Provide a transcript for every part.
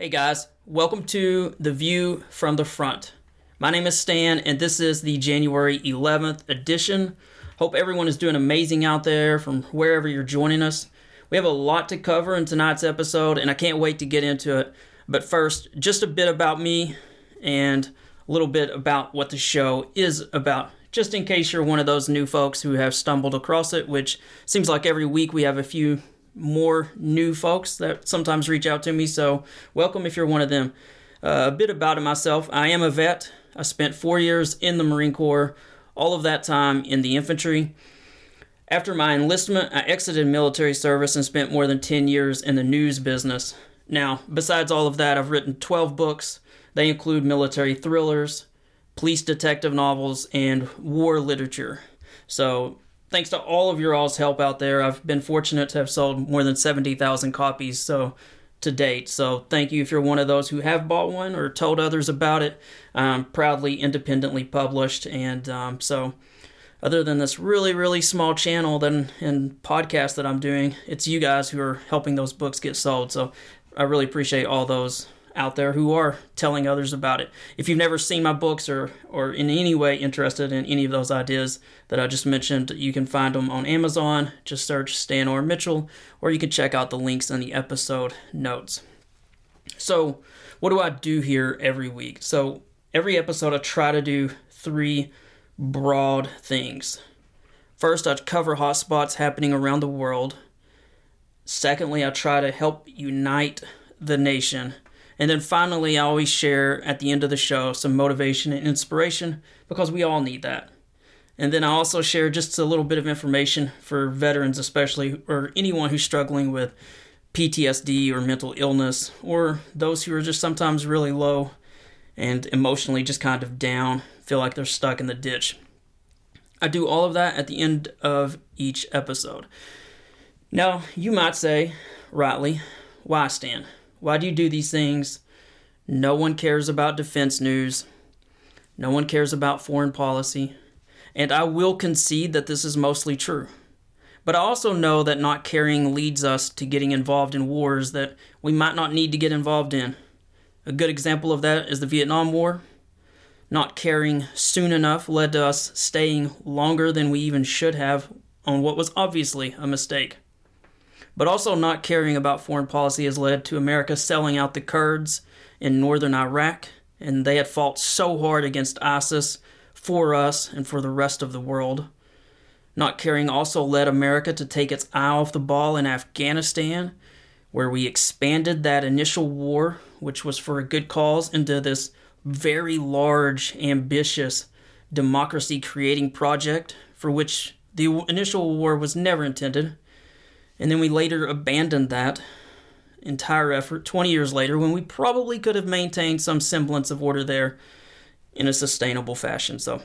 Hey guys, welcome to The View from the Front. My name is Stan, and this is the January 11th edition. Hope everyone is doing amazing out there from wherever you're joining us. We have a lot to cover in tonight's episode, and I can't wait to get into it. But first, just a bit about me and a little bit about what the show is about, just in case you're one of those new folks who have stumbled across it, which seems like every week we have a few more new folks that sometimes reach out to me. So, welcome if you're one of them. Uh, a bit about myself I am a vet. I spent four years in the Marine Corps, all of that time in the infantry. After my enlistment, I exited military service and spent more than 10 years in the news business. Now, besides all of that, I've written 12 books. They include military thrillers, police detective novels, and war literature. So, thanks to all of your all's help out there, I've been fortunate to have sold more than 70,000 copies so to date. So thank you if you're one of those who have bought one or told others about it. Um, proudly independently published, and um, so other than this really really small channel then and podcast that I'm doing, it's you guys who are helping those books get sold. So I really appreciate all those out there who are telling others about it. If you've never seen my books or or in any way interested in any of those ideas that I just mentioned, you can find them on Amazon. Just search Stan R. Mitchell, or you can check out the links in the episode notes. So, what do I do here every week? So, every episode I try to do three broad things. First, I cover hotspots happening around the world. Secondly, I try to help unite the nation. And then finally, I always share at the end of the show some motivation and inspiration because we all need that. And then I also share just a little bit of information for veterans, especially, or anyone who's struggling with PTSD or mental illness, or those who are just sometimes really low and emotionally just kind of down, feel like they're stuck in the ditch. I do all of that at the end of each episode. Now, you might say, rightly, why, Stan? Why do you do these things? No one cares about defense news. No one cares about foreign policy. And I will concede that this is mostly true. But I also know that not caring leads us to getting involved in wars that we might not need to get involved in. A good example of that is the Vietnam War. Not caring soon enough led to us staying longer than we even should have on what was obviously a mistake. But also, not caring about foreign policy has led to America selling out the Kurds in northern Iraq, and they had fought so hard against ISIS for us and for the rest of the world. Not caring also led America to take its eye off the ball in Afghanistan, where we expanded that initial war, which was for a good cause, into this very large, ambitious democracy creating project for which the initial war was never intended. And then we later abandoned that entire effort 20 years later when we probably could have maintained some semblance of order there in a sustainable fashion. So,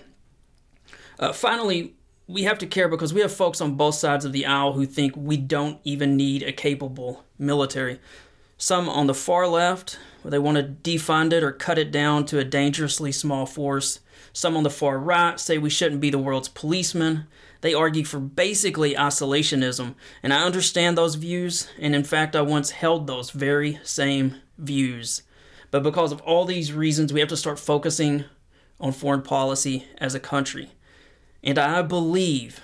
uh, finally, we have to care because we have folks on both sides of the aisle who think we don't even need a capable military. Some on the far left, where they want to defund it or cut it down to a dangerously small force. Some on the far right say we shouldn't be the world's policeman. They argue for basically isolationism, and I understand those views, and in fact, I once held those very same views. But because of all these reasons, we have to start focusing on foreign policy as a country. And I believe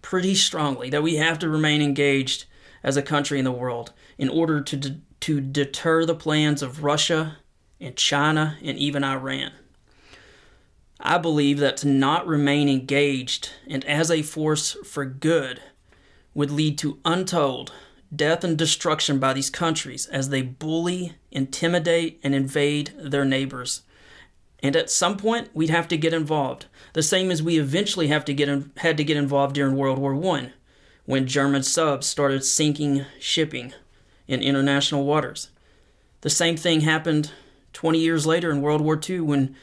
pretty strongly that we have to remain engaged as a country in the world in order to, de- to deter the plans of Russia and China and even Iran. I believe that to not remain engaged and as a force for good would lead to untold death and destruction by these countries as they bully, intimidate, and invade their neighbors. And at some point, we'd have to get involved, the same as we eventually have to get in, had to get involved during World War I, when German subs started sinking shipping in international waters. The same thing happened 20 years later in World War II when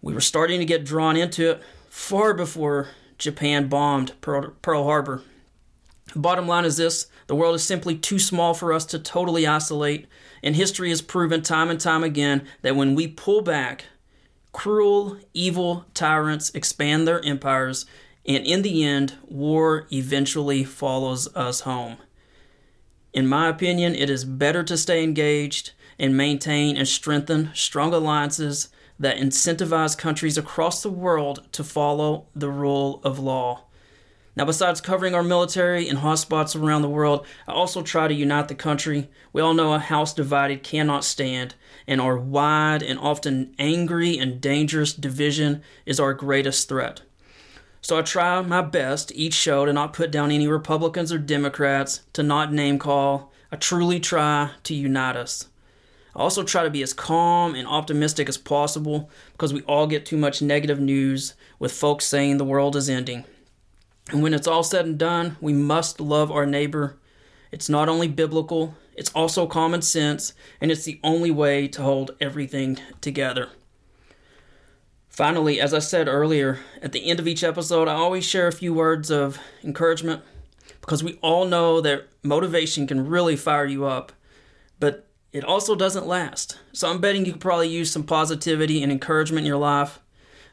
we were starting to get drawn into it far before Japan bombed Pearl, Harbor. Bottom line is this the world is simply too small for us to totally isolate, and history has proven time and time again that when we pull back, cruel, evil tyrants expand their empires, and in the end, war eventually follows us home. In my opinion, it is better to stay engaged and maintain and strengthen strong alliances that incentivize countries across the world to follow the rule of law. Now, besides covering our military and hotspots around the world, I also try to unite the country. We all know a house divided cannot stand, and our wide and often angry and dangerous division is our greatest threat. So I try my best each show to not put down any Republicans or Democrats, to not name call. I truly try to unite us. I also try to be as calm and optimistic as possible because we all get too much negative news with folks saying the world is ending. And when it's all said and done, we must love our neighbor. It's not only biblical, it's also common sense, and it's the only way to hold everything together. Finally, as I said earlier, at the end of each episode, I always share a few words of encouragement because we all know that motivation can really fire you up, it also doesn't last. So I'm betting you could probably use some positivity and encouragement in your life.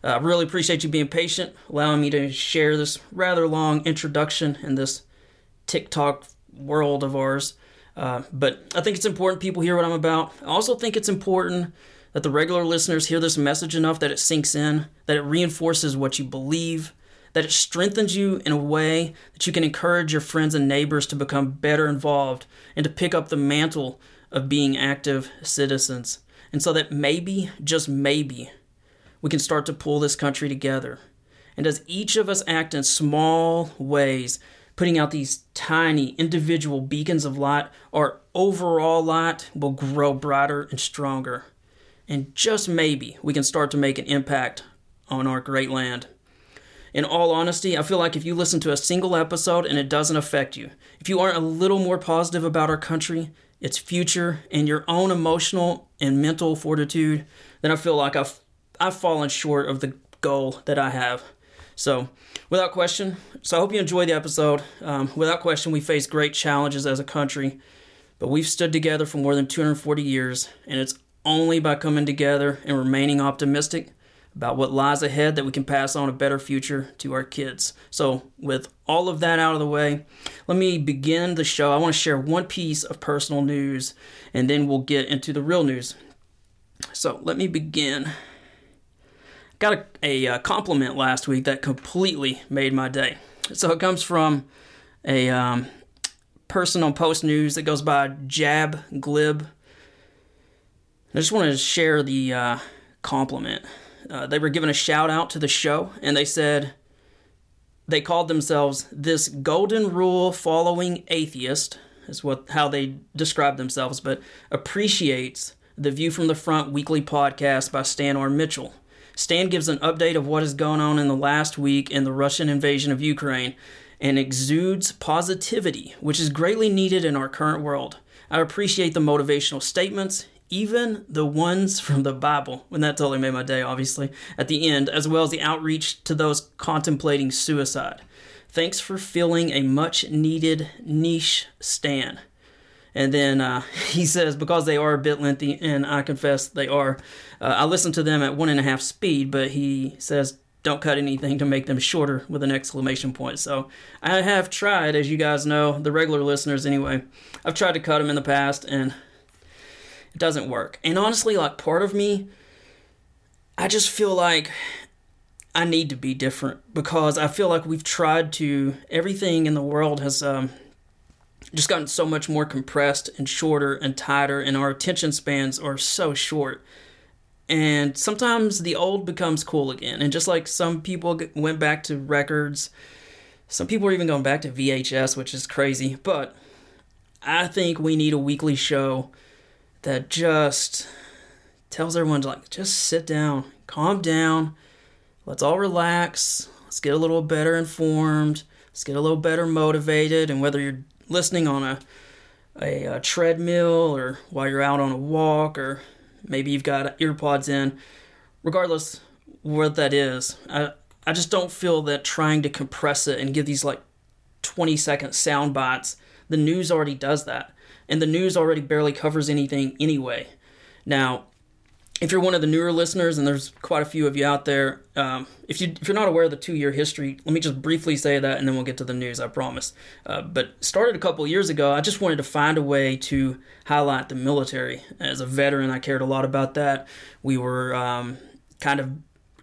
Uh, I uh, really appreciate you being patient, allowing me to share this rather long introduction in this TikTok world of ours. Uh, but I think it's important people hear what I'm about. I also think it's important that the regular listeners hear this message enough that it sinks in, that it reinforces what you believe, that it strengthens you in a way that you can encourage your friends and neighbors to become better involved and to pick up the mantle of being active citizens. And so that maybe, just maybe, we can start to pull this country together. And as each of us act in small ways, putting out these tiny individual beacons of light, our overall light will grow brighter and stronger. And just maybe we can start to make an impact on our great land. In all honesty, I feel like if you listen to a single episode and it doesn't affect you, if you aren't a little more positive about our country, its future, and your own emotional and mental fortitude, then I feel like I've I've fallen short of the goal that I have. So, without question, so I hope you enjoy the episode. Um, without question, we face great challenges as a country, but we've stood together for more than 240 years, and it's only by coming together and remaining optimistic about what lies ahead that we can pass on a better future to our kids. So, with all of that out of the way, let me begin the show. I want to share one piece of personal news, and then we'll get into the real news. So, let me begin got a, a, uh, compliment last week that completely made my day. So it comes from a um, person on Post News that goes by Jab Glib. I just want to share the uh, compliment. Uh, they were given a shout out to the show, and they said they called themselves this golden rule following atheist is what how they describe themselves, but appreciates the View from the Front weekly podcast by Stan R. Mitchell. Stan gives an update of what has gone on in the last week in the Russian invasion of Ukraine and exudes positivity, which is greatly needed in our current world. I appreciate the motivational statements, even the ones from the Bible, and that totally made my day, obviously, at the end, as well as the outreach to those contemplating suicide. Thanks for filling a much needed niche, Stan. And then uh, he says, because they are a bit lengthy, and I confess they are, uh, I listen to them at one and a half speed, but he says, don't cut anything to make them shorter with an exclamation point. So I have tried, as you guys know, the regular listeners anyway, I've tried to cut them in the past, and it doesn't work. And honestly, like part of me, I just feel like I need to be different because I feel like we've tried to, everything in the world has um, just gotten so much more compressed and shorter and tighter, and our attention spans are so short. And sometimes the old becomes cool again. And just like some people went back to records, some people are even going back to VHS, which is crazy. But I think we need a weekly show that just tells everyone to like just sit down, calm down, let's all relax, let's get a little better informed, let's get a little better motivated. And whether you're listening on a, a, a treadmill or while you're out on a walk or maybe you've got earpods in regardless what that is i i just don't feel that trying to compress it and give these like 20 second sound bites the news already does that and the news already barely covers anything anyway now if you're one of the newer listeners, and there's quite a few of you out there, um, if you if you're not aware of the two year history, let me just briefly say that, and then we'll get to the news. I promise. Uh, but started a couple years ago. I just wanted to find a way to highlight the military. As a veteran, I cared a lot about that. We were um, kind of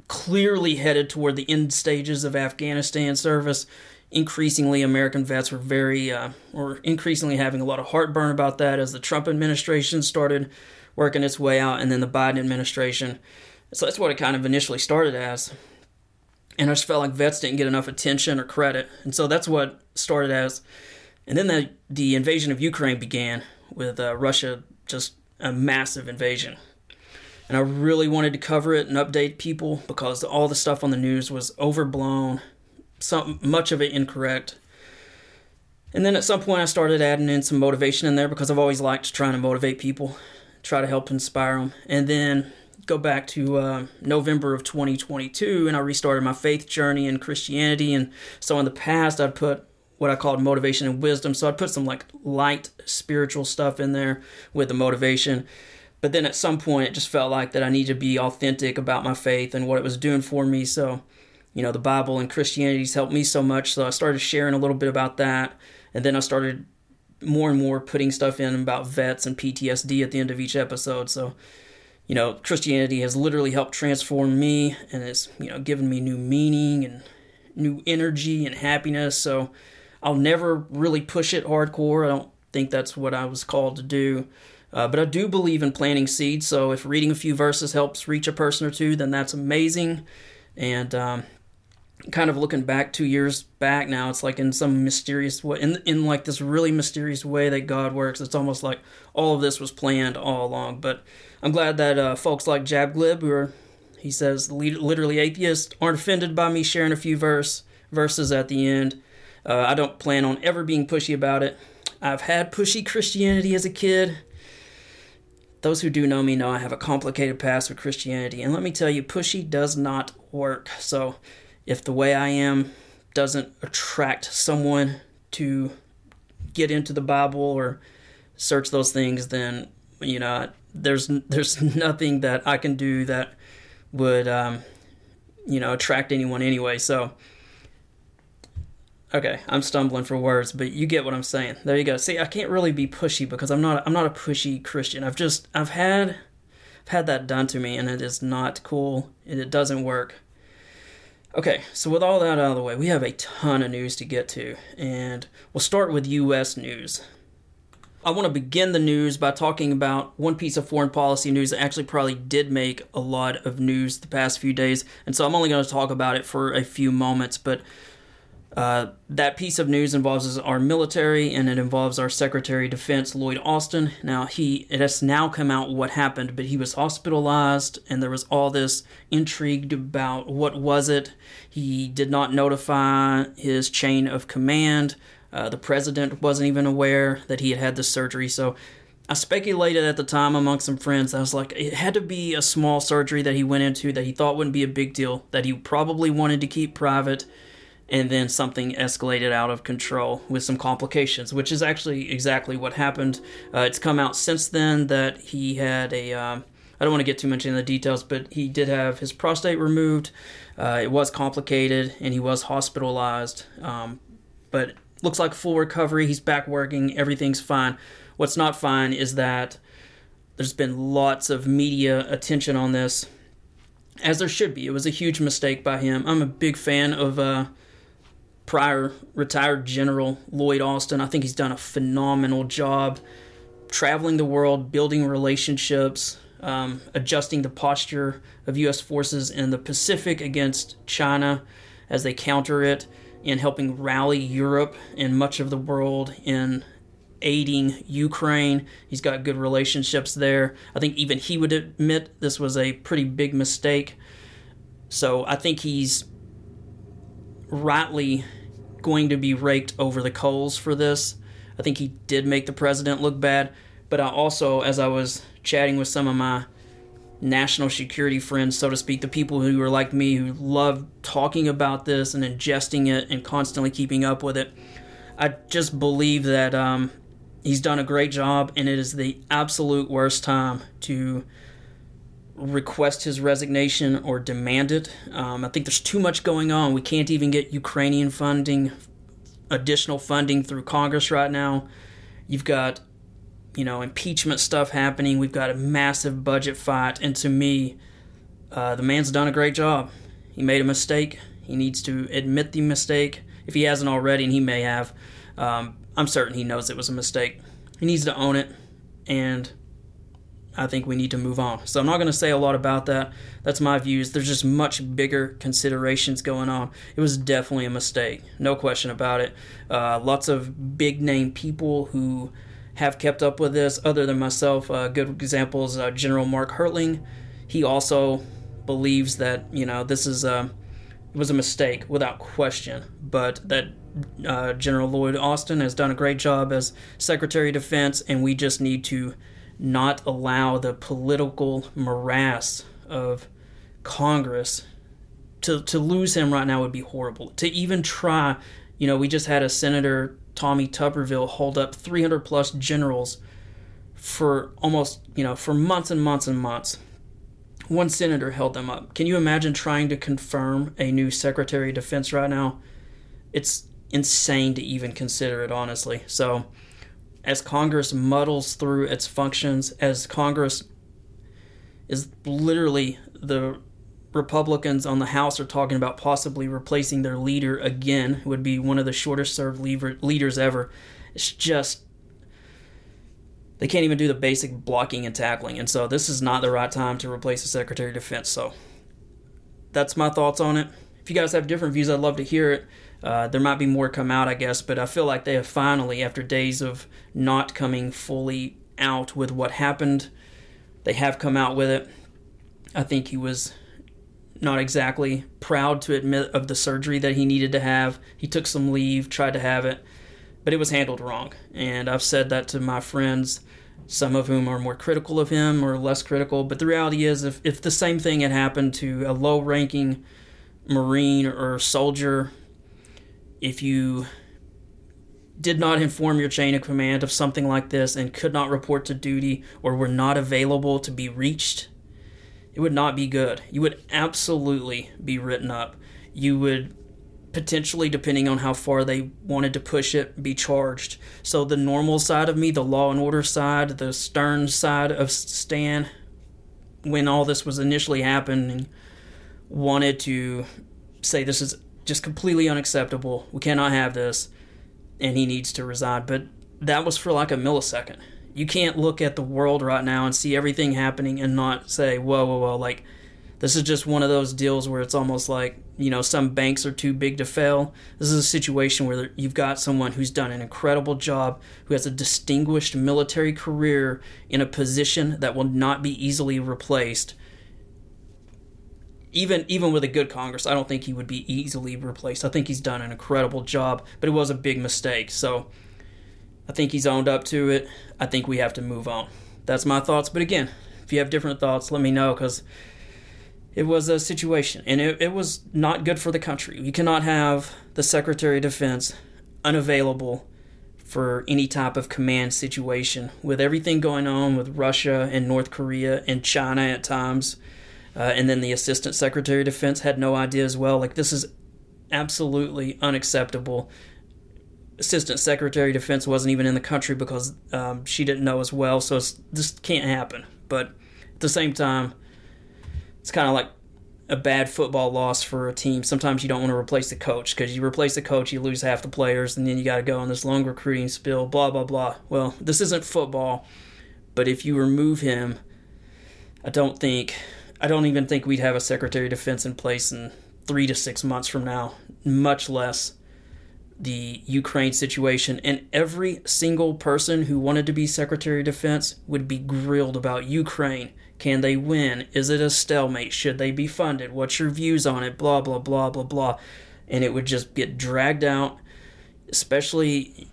clearly headed toward the end stages of Afghanistan service. Increasingly, American vets were very, uh, or increasingly having a lot of heartburn about that as the Trump administration started working its way out, and then the Biden administration. So that's what it kind of initially started as. And I just felt like vets didn't get enough attention or credit. And so that's what started as. And then the, the invasion of Ukraine began with uh, Russia, just a massive invasion. And I really wanted to cover it and update people because all the stuff on the news was overblown, some much of it incorrect. And then at some point I started adding in some motivation in there because I've always liked trying to motivate people try to help inspire them. And then go back to uh, November of 2022, and I restarted my faith journey in Christianity. And so in the past, I'd put what I called motivation and wisdom. So I'd put some like light spiritual stuff in there with the motivation. But then at some point, it just felt like that I need to be authentic about my faith and what it was doing for me. So, you know, the Bible and Christianity's helped me so much. So I started sharing a little bit about that. And then I started more and more putting stuff in about vets and PTSD at the end of each episode. So, you know, Christianity has literally helped transform me and it's, you know, given me new meaning and new energy and happiness. So I'll never really push it hardcore. I don't think that's what I was called to do. Uh, but I do believe in planting seeds. So if reading a few verses helps reach a person or two, then that's amazing. And um, kind of looking back two years back now it's like in some mysterious way in, in like this really mysterious way that god works it's almost like all of this was planned all along. But i'm glad that uh, folks like jab glib who are he says literally atheists aren't offended by me sharing a few verse verses at the end. Uh, i don't plan on ever being pushy about it. I've had pushy christianity as a kid. Those who do know me know I have a complicated past with Christianity, and let me tell you, pushy does not work. So, if the way I am doesn't attract someone to get into the Bible or search those things, then you know there's there's nothing that I can do that would um, you know attract anyone anyway. So okay, I'm stumbling for words, but you get what I'm saying. There you go. See, I can't really be pushy because I'm not I'm not a pushy Christian. I've just I've had I've had that done to me, and it is not cool. And it doesn't work. Okay, so with all that out of the way, we have a ton of news to get to, and we'll start with U.S. news. I want to begin the news by talking about one piece of foreign policy news that actually probably did make a lot of news the past few days, and so I'm only going to talk about it for a few moments, but uh, that piece of news involves our military and it involves our Secretary of Defense Lloyd Austin. Now he it has now come out what happened, but he was hospitalized and there was all this intrigue about what was it. He did not notify his chain of command. Uh, the president wasn't even aware that he had had this surgery. So I speculated at the time among some friends. I was like, it had to be a small surgery that he went into that he thought wouldn't be a big deal, that he probably wanted to keep private and then something escalated out of control with some complications, which is actually exactly what happened. Uh, it's come out since then that he had a. Um, I don't want to get too much into the details, but he did have his prostate removed. Uh, it was complicated, and he was hospitalized. Um, but looks like full recovery. He's back working. Everything's fine. What's not fine is that there's been lots of media attention on this, as there should be. It was a huge mistake by him. I'm a big fan of uh, prior retired General Lloyd Austin. I think he's done a phenomenal job traveling the world, building relationships, um, adjusting the posture of U.S. forces in the Pacific against China as they counter it, and helping rally Europe and much of the world in aiding Ukraine. He's got good relationships there. I think even he would admit this was a pretty big mistake. So I think he's rightly going to be raked over the coals for this. I think he did make the president look bad, but I also, as I was chatting with some of my national security friends, so to speak, the people who are like me who love talking about this and ingesting it and constantly keeping up with it, I just believe that um, he's done a great job, and it is the absolute worst time to request his resignation or demand it. Um, I think there's too much going on. We can't even get Ukrainian funding, additional funding through Congress right now. You've got, you know, impeachment stuff happening. We've got a massive budget fight. And to me, uh, the man's done a great job. He made a mistake. He needs to admit the mistake if he hasn't already, and he may have. Um, I'm certain he knows it was a mistake. He needs to own it, and I think we need to move on. So I'm not going to say a lot about that. That's my views. There's just much bigger considerations going on. It was definitely a mistake, no question about it. Uh, lots of big name people who have kept up with this, other than myself. Uh, good examples: uh, General Mark Hertling. He also believes that you know this is a uh, was a mistake without question, but that uh, General Lloyd Austin has done a great job as Secretary of Defense, and we just need to not allow the political morass of Congress to to lose him right now would be horrible. To even try, you know, we just had a Senator Tommy Tuberville hold up 300 plus generals for almost, you know, for months and months and months. One senator held them up. Can you imagine trying to confirm a new Secretary of Defense right now? It's insane to even consider it, honestly. So, as Congress muddles through its functions, as Congress is literally the Republicans on the House are talking about possibly replacing their leader again, would be one of the shortest served leaders ever. It's just they can't even do the basic blocking and tackling, and so this is not the right time to replace the Secretary of Defense. So that's my thoughts on it. If you guys have different views, I'd love to hear it. Uh, there might be more come out, I guess, but I feel like they have finally, after days of not coming fully out with what happened, they have come out with it. I think he was not exactly proud to admit of the surgery that he needed to have. He took some leave, tried to have it, but it was handled wrong. And I've said that to my friends, some of whom are more critical of him or less critical. But the reality is, if, if the same thing had happened to a low ranking Marine or soldier if you did not inform your chain of command of something like this and could not report to duty or were not available to be reached, it would not be good. You would absolutely be written up. You would potentially, depending on how far they wanted to push it, be charged. So, the normal side of me, the law and order side, the stern side of Stan, when all this was initially happening, wanted to say this is just completely unacceptable. We cannot have this, and he needs to resign. But that was for like a millisecond. You can't look at the world right now and see everything happening and not say, whoa, whoa, whoa, like, this is just one of those deals where it's almost like, you know, some banks are too big to fail. This is a situation where you've got someone who's done an incredible job, who has a distinguished military career in a position that will not be easily replaced even even with a good Congress, I don't think he would be easily replaced. I think he's done an incredible job, but it was a big mistake. So I think he's owned up to it. I think we have to move on. That's my thoughts. But again, if you have different thoughts, let me know because it was a situation and it, it was not good for the country. We cannot have the Secretary of Defense unavailable for any type of command situation with everything going on with Russia and North Korea and China at times uh, and then the assistant secretary of defense had no idea as well. Like, this is absolutely unacceptable. Assistant secretary of defense wasn't even in the country because um, she didn't know as well. So this can't happen. But at the same time, it's kind of like a bad football loss for a team. Sometimes you don't want to replace the coach because you replace the coach, you lose half the players, and then you got to go on this long recruiting spill, blah, blah, blah. Well, this isn't football, but if you remove him, I don't think I don't even think we'd have a Secretary of Defense in place in three to six months from now, much less the Ukraine situation. And every single person who wanted to be Secretary of Defense would be grilled about Ukraine. Can they win? Is it a stalemate? Should they be funded? What's your views on it? Blah, blah, blah, blah, blah. And it would just get dragged out, especially,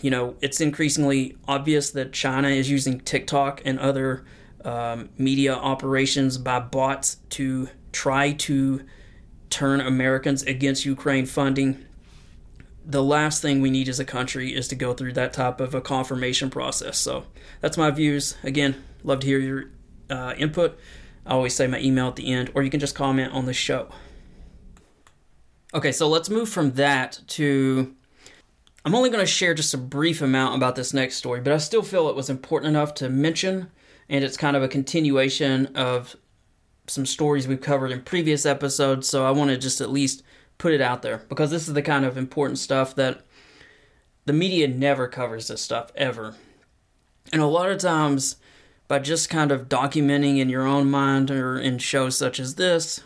you know, it's increasingly obvious that China is using TikTok and other um, media operations by bots to try to turn Americans against Ukraine funding. The last thing we need as a country is to go through that type of a confirmation process. So that's my views. Again, love to hear your uh, input. I always say my email at the end, or you can just comment on the show. Okay, so let's move from that to. I'm only going to share just a brief amount about this next story, but I still feel it was important enough to mention, and it's kind of a continuation of some stories we've covered in previous episodes, so I want to just at least put it out there because this is the kind of important stuff that the media never covers this stuff ever. And a lot of times, by just kind of documenting in your own mind or in shows such as this,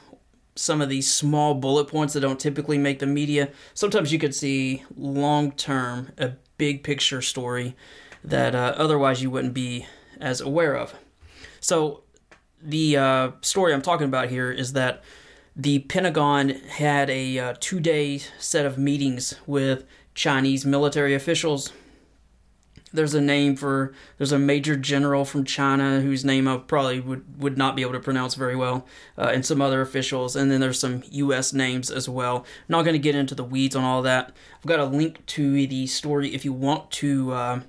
some of these small bullet points that don't typically make the media, sometimes you could see long term a big picture story that uh, otherwise you wouldn't be as aware of. So, the uh, story I'm talking about here is that the Pentagon had a uh, two day set of meetings with Chinese military officials. There's a name for, there's a major general from China whose name I probably would, would not be able to pronounce very well, uh, and some other officials. And then there's some U.S. names as well. I'm not going to get into the weeds on all that. I've got a link to the story if you want to uh,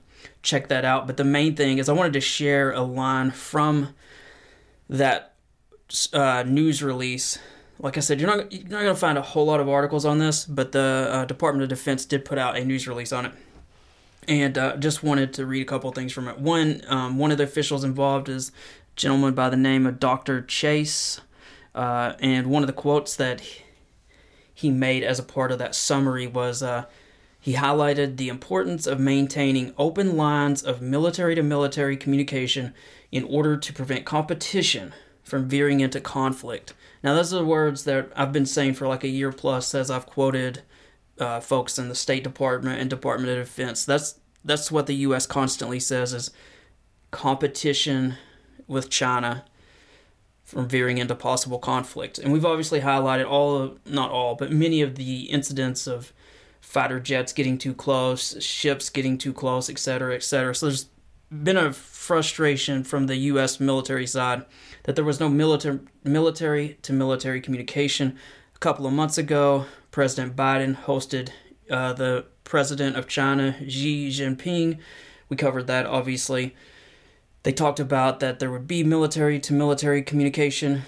check that out. But the main thing is I wanted to share a line from that uh, news release. Like I said, you're not you're not going to find a whole lot of articles on this, but the uh, Department of Defense did put out a news release on it, and uh, just wanted to read a couple things from it. One, um, one of the officials involved is a gentleman by the name of Dr. Chase, uh, and one of the quotes that he made as a part of that summary was. He highlighted the importance of maintaining open lines of military to military communication in order to prevent competition from veering into conflict. Now, those are the words that I've been saying for like a year plus as I've quoted uh, folks in the State Department and Department of Defense. That's that's what the U.S. constantly says is competition with China from veering into possible conflict. And we've obviously highlighted all of, not all, but many of the incidents of fighter jets getting too close, ships getting too close, etc., etc. So there's been a frustration from the U.S. military side that there was no military military to military communication. A couple of months ago, President Biden hosted uh, the president of China, Xi Jinping. We covered that obviously. They talked about that there would be military to military communication,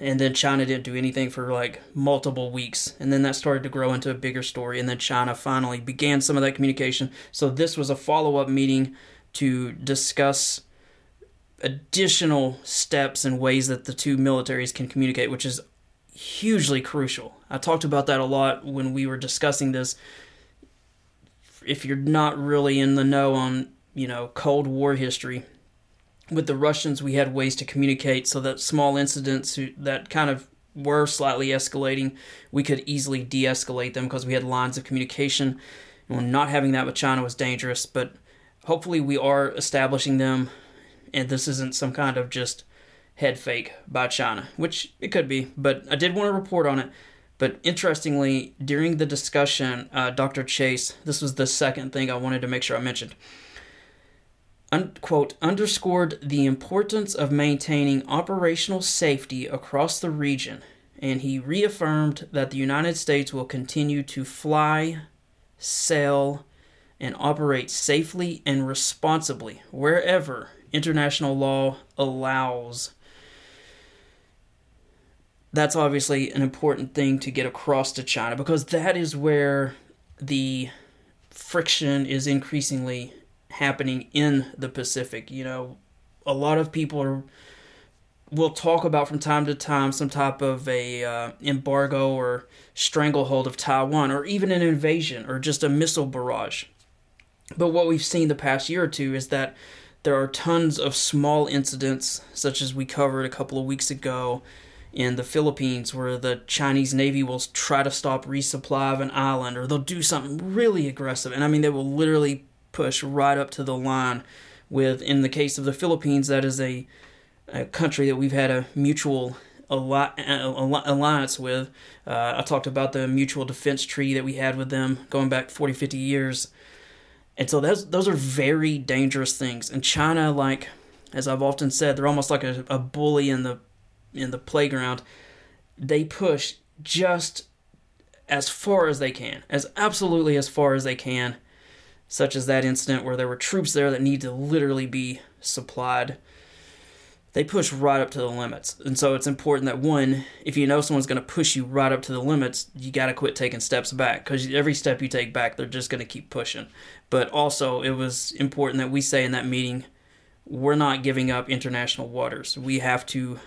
and then China didn't do anything for like multiple weeks. And then that started to grow into a bigger story, and then China finally began some of that communication. So this was a follow up meeting to discuss additional steps and ways that the two militaries can communicate, which is hugely crucial. I talked about that a lot when we were discussing this. If you're not really in the know on, you know, Cold War history, with the Russians, we had ways to communicate so that small incidents that kind of were slightly escalating, we could easily de escalate them because we had lines of communication. And not having that with China was dangerous, but hopefully we are establishing them and this isn't some kind of just head fake by China, which it could be, but I did want to report on it. But interestingly, during the discussion, uh, Dr. Chase, this was the second thing I wanted to make sure I mentioned, unquote, underscored the importance of maintaining operational safety across the region, and he reaffirmed that the United States will continue to fly, sail, and operate safely and responsibly wherever international law allows. That's obviously an important thing to get across to China because that is where the friction is increasingly happening in the Pacific. You know, a lot of people are will talk about from time to time some type of a uh, embargo or stranglehold of Taiwan or even an invasion or just a missile barrage. But what we've seen the past year or two is that there are tons of small incidents, such as we covered a couple of weeks ago in the Philippines, where the Chinese Navy will try to stop resupply of an island, or they'll do something really aggressive. And I mean, they will literally push right up to the line. With, in the case of the Philippines, that is a, a country that we've had a mutual alliance with. Uh, I talked about the mutual defense treaty that we had with them going back 40, 50 years. And so those those are very dangerous things. And China, like as I've often said, they're almost like a, a bully in the in the playground. They push just as far as they can, as absolutely as far as they can, such as that incident where there were troops there that need to literally be supplied they push right up to the limits. And so it's important that one, if you know someone's going to push you right up to the limits, you got to quit taking steps back because every step you take back, they're just going to keep pushing. But also, it was important that we say in that meeting, we're not giving up international waters. We have to,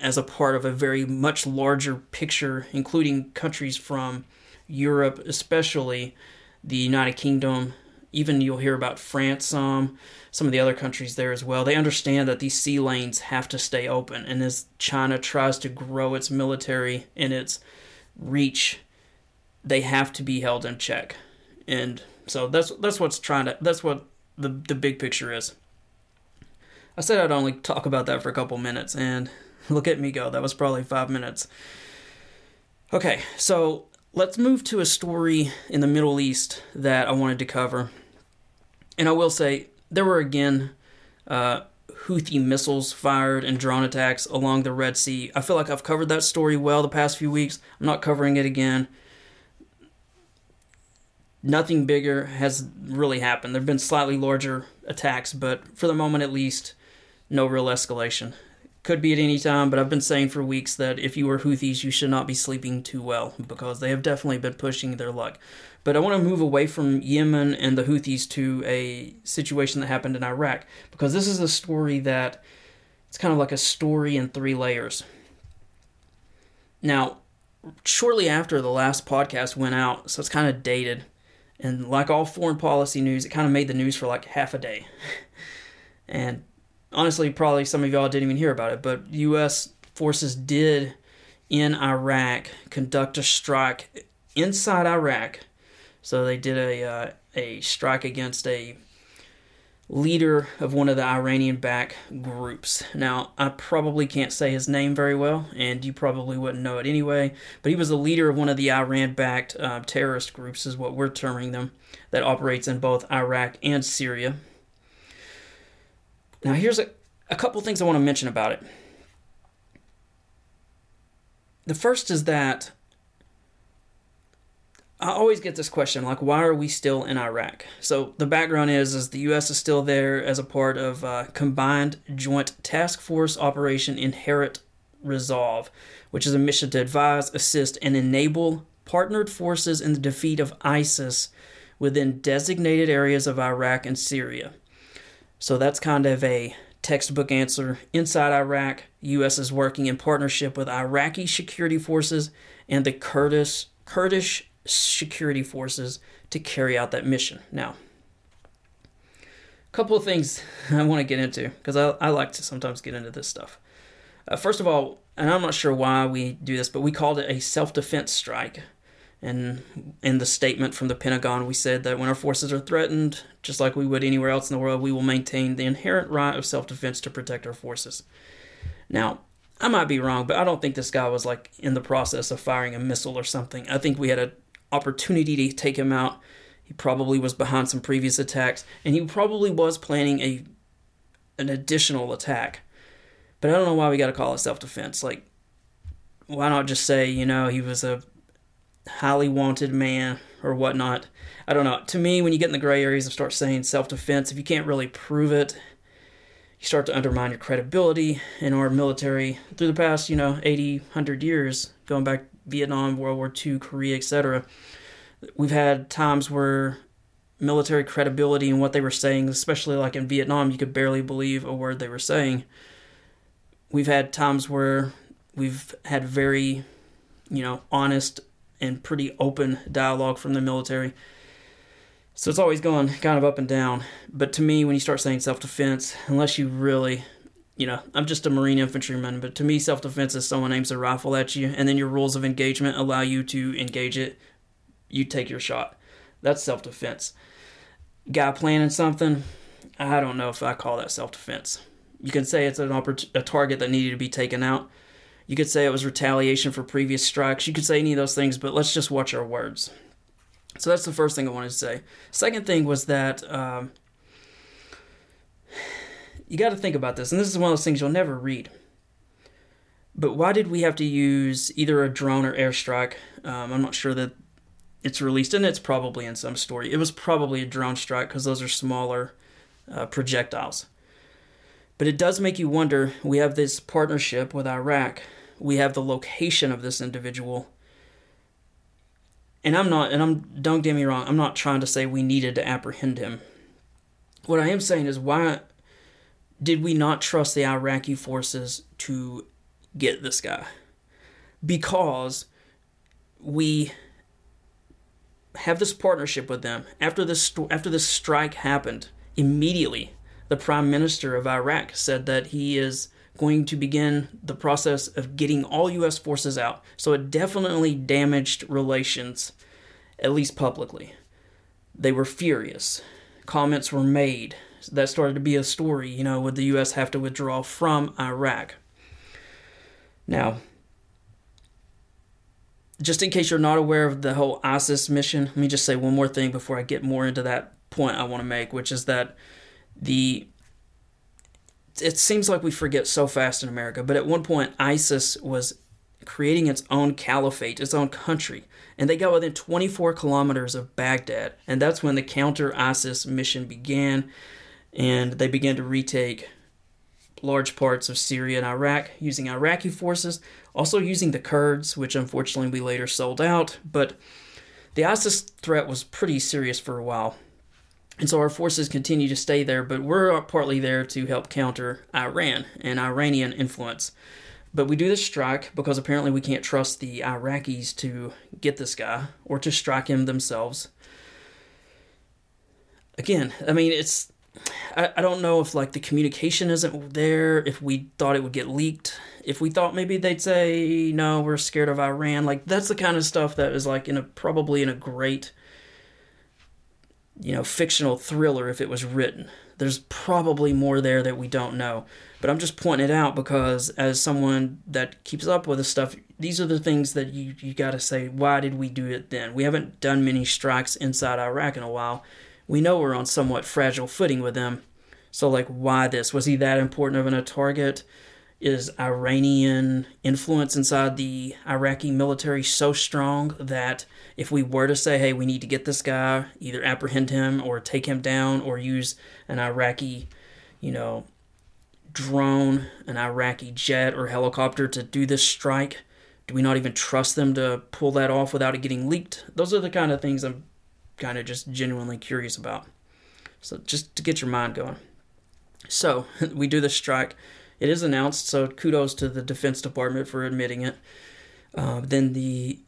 as a part of a very much larger picture, including countries from Europe, especially the United Kingdom, even you'll hear about France some, some of the other countries there as well. They understand that these sea lanes have to stay open, and as China tries to grow its military and its reach, they have to be held in check. And so that's that's what's trying to that's what the the big picture is. I said I'd only talk about that for a couple minutes, and look at me go. That was probably five minutes. Okay, so let's move to a story in the Middle East that I wanted to cover. And I will say, there were again uh, Houthi missiles fired and drone attacks along the Red Sea. I feel like I've covered that story well the past few weeks. I'm not covering it again. Nothing bigger has really happened. There have been slightly larger attacks, but for the moment at least, no real escalation. Could be at any time, but I've been saying for weeks that if you are Houthis, you should not be sleeping too well because they have definitely been pushing their luck. But I want to move away from Yemen and the Houthis to a situation that happened in Iraq because this is a story that it's kind of like a story in three layers. Now, shortly after the last podcast went out, so it's kind of dated, and like all foreign policy news, it kind of made the news for like half a day. and honestly, probably some of y'all didn't even hear about it, but U.S. forces did in Iraq conduct a strike inside Iraq so they did a uh, a strike against a leader of one of the Iranian-backed groups. Now, I probably can't say his name very well, and you probably wouldn't know it anyway. But he was the leader of one of the Iran-backed uh, terrorist groups, is what we're terming them, that operates in both Iraq and Syria. Now, here's a, a couple things I want to mention about it. The first is that I always get this question like why are we still in Iraq? So the background is is the US is still there as a part of uh, combined joint task force operation Inherent Resolve, which is a mission to advise, assist and enable partnered forces in the defeat of ISIS within designated areas of Iraq and Syria. So that's kind of a textbook answer. Inside Iraq, US is working in partnership with Iraqi security forces and the Kurdish Kurdish security forces to carry out that mission. Now, a couple of things I want to get into because I, I like to sometimes get into this stuff. Uh, first of all, and I'm not sure why we do this, but we called it a self defense strike. And in the statement from the Pentagon, we said that when our forces are threatened, just like we would anywhere else in the world, we will maintain the inherent right of self defense to protect our forces. Now, I might be wrong, but I don't think this guy was like in the process of firing a missile or something. I think we had an opportunity to take him out. He probably was behind some previous attacks, and he probably was planning a an additional attack. But I don't know why we got to call it self defense. Like, why not just say, you know, he was a highly wanted man or whatnot? I don't know. To me, when you get in the gray areas and start saying self defense, if you can't really prove it, you start to undermine your credibility in our military through the past, you know, 80, 100 years, going back Vietnam, World War II, Korea, etc. We've had times where military credibility and what they were saying, especially like in Vietnam, you could barely believe a word they were saying. We've had times where we've had very, you know, honest and pretty open dialogue from the military. So it's always going kind of up and down. But to me, when you start saying self defense, unless you really you know, I'm just a Marine infantryman, but to me, self defense is someone aims a rifle at you, and then your rules of engagement allow you to engage it. You take your shot. That's self defense. Guy planning something, I don't know if I call that self defense. You can say it's an oppor- a target that needed to be taken out. You could say it was retaliation for previous strikes. You could say any of those things, but let's just watch our words. So that's the first thing I wanted to say. Second thing was that. Um, you got to think about this, and this is one of those things you'll never read. But why did we have to use either a drone or airstrike? Um, I'm not sure that it's released, and it's probably in some story. It was probably a drone strike because those are smaller uh, projectiles. But it does make you wonder we have this partnership with Iraq, we have the location of this individual. And I'm not, and I'm, don't get me wrong, I'm not trying to say we needed to apprehend him. What I am saying is, why did we not trust the Iraqi forces to get this guy? Because we have this partnership with them. After this after this strike happened, immediately the prime minister of Iraq said that he is going to begin the process of getting all US forces out. So it definitely damaged relations at least publicly. They were furious. Comments were made. That started to be a story, you know, would the US have to withdraw from Iraq? Now, just in case you're not aware of the whole ISIS mission, let me just say one more thing before I get more into that point I want to make, which is that the it seems like we forget so fast in America, but at one point ISIS was creating its own caliphate, its own country, and they got within 24 kilometers of Baghdad, and that's when the counter ISIS mission began, and they began to retake large parts of Syria and Iraq using Iraqi forces, also using the Kurds, which unfortunately we later sold out. But the ISIS threat was pretty serious for a while. And so our forces continue to stay there, but we're partly there to help counter Iran and Iranian influence. But we do this strike because apparently we can't trust the Iraqis to get this guy or to strike him themselves. Again, I mean, it's I, I don't know if like the communication isn't there, if we thought it would get leaked, if we thought maybe they'd say no, we're scared of Iran. Like that's the kind of stuff that is like in a probably in a great you know, fictional thriller if it was written. There's probably more there that we don't know. But I'm just pointing it out because as someone that keeps up with this stuff, these are the things that you, you got to say, why did we do it then? We haven't done many strikes inside Iraq in a while we know we're on somewhat fragile footing with them. So, like, why this? Was he that important of a target? Is Iranian influence inside the Iraqi military so strong that if we were to say, hey, we need to get this guy, either apprehend him or take him down or use an Iraqi, you know, drone, an Iraqi jet or helicopter to do this strike, do we not even trust them to pull that off without it getting leaked? Those are the kind of things I'm kind of just genuinely curious about. So just to get your mind going. So we do the strike. It is announced, so kudos to the Defense Department for admitting it. Uh, then the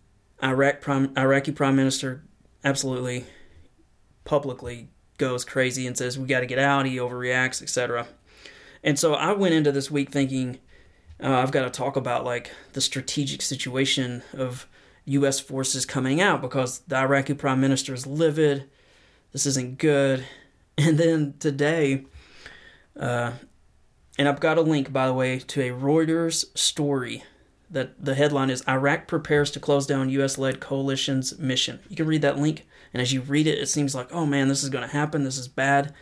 Iraq prime, Iraqi Prime Minister absolutely publicly goes crazy and says we got to get out. He overreacts, etc. And so I went into this week thinking uh, I've got to talk about like the strategic situation of U.S. forces coming out because the Iraqi prime minister is livid. This isn't good. And then today, uh, and I've got a link, by the way, to a Reuters story that the headline is Iraq prepares to close down U.S. led coalition's mission. You can read that link, and as you read it, it seems like, oh man, this is going to happen. This is bad.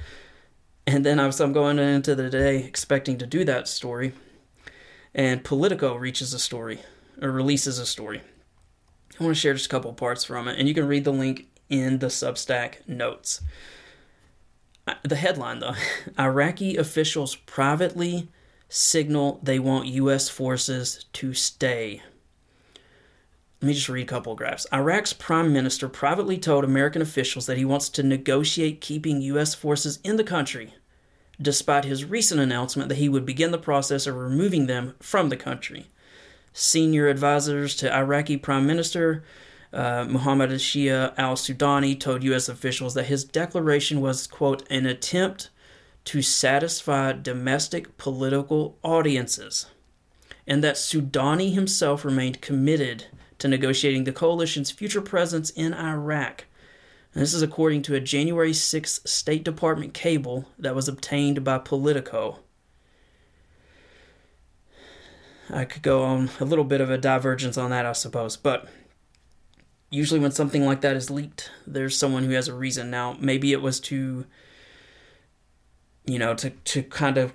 And then I'm going into the day expecting to do that story, and Politico reaches a story or releases a story. I want to share just a couple parts from it, and you can read the link in the Substack notes. The headline, though Iraqi officials privately signal they want U.S. forces to stay. Let me just read a couple of graphs. Iraq's prime minister privately told American officials that he wants to negotiate keeping U.S. forces in the country, despite his recent announcement that he would begin the process of removing them from the country senior advisors to Iraqi Prime Minister uh, Muhammad Shia al Sudani told U.S. officials that his declaration was, quote, an attempt to satisfy domestic political audiences, and that Sudani himself remained committed to negotiating the coalition's future presence in Iraq. And this is according to a January 6 State Department cable that was obtained by Politico. I could go on a little bit of a divergence on that, I suppose. But usually, when something like that is leaked, there's someone who has a reason. Now, maybe it was to, you know, to, to kind of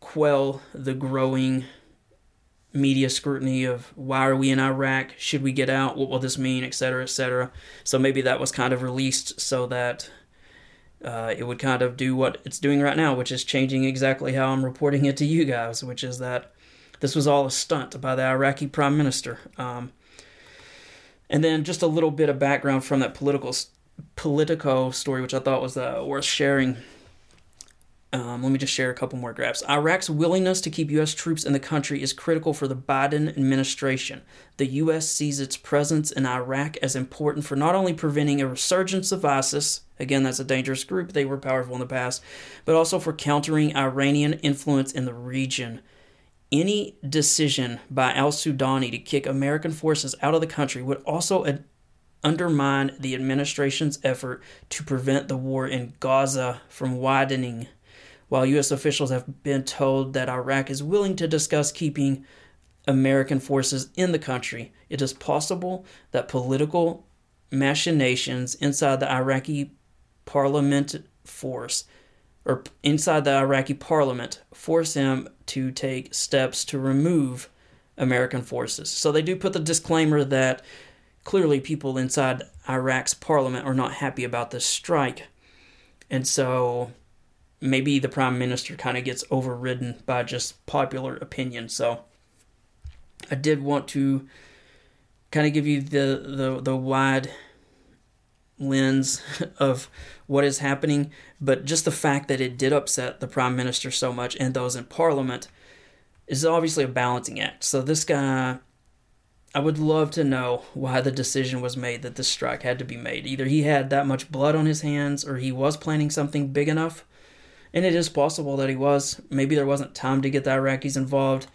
quell the growing media scrutiny of why are we in Iraq? Should we get out? What will this mean? Etc. Etc. So maybe that was kind of released so that uh, it would kind of do what it's doing right now, which is changing exactly how I'm reporting it to you guys, which is that this was all a stunt by the Iraqi prime minister. Um, and then just a little bit of background from that political Politico story, which I thought was uh, worth sharing. Um, let me just share a couple more graphs. Iraq's willingness to keep U.S. troops in the country is critical for the Biden administration. The U.S. sees its presence in Iraq as important for not only preventing a resurgence of ISIS, again, that's a dangerous group, they were powerful in the past, but also for countering Iranian influence in the region. Any decision by al Sudani to kick American forces out of the country would also ad- undermine the administration's effort to prevent the war in Gaza from widening while U.S. officials have been told that Iraq is willing to discuss keeping American forces in the country, it is possible that political machinations inside the Iraqi parliament force or inside the Iraqi parliament force him to take steps to remove American forces. So they do put the disclaimer that clearly people inside Iraq's parliament are not happy about this strike. And so maybe the prime minister kind of gets overridden by just popular opinion. So I did want to kind of give you the the, the wide lens of what is happening, but just the fact that it did upset the prime minister so much and those in parliament is obviously a balancing act. So this guy I would love to know why the decision was made that this strike had to be made. Either he had that much blood on his hands or he was planning something big enough and it is possible that he was. Maybe there wasn't time to get the Iraqis involved,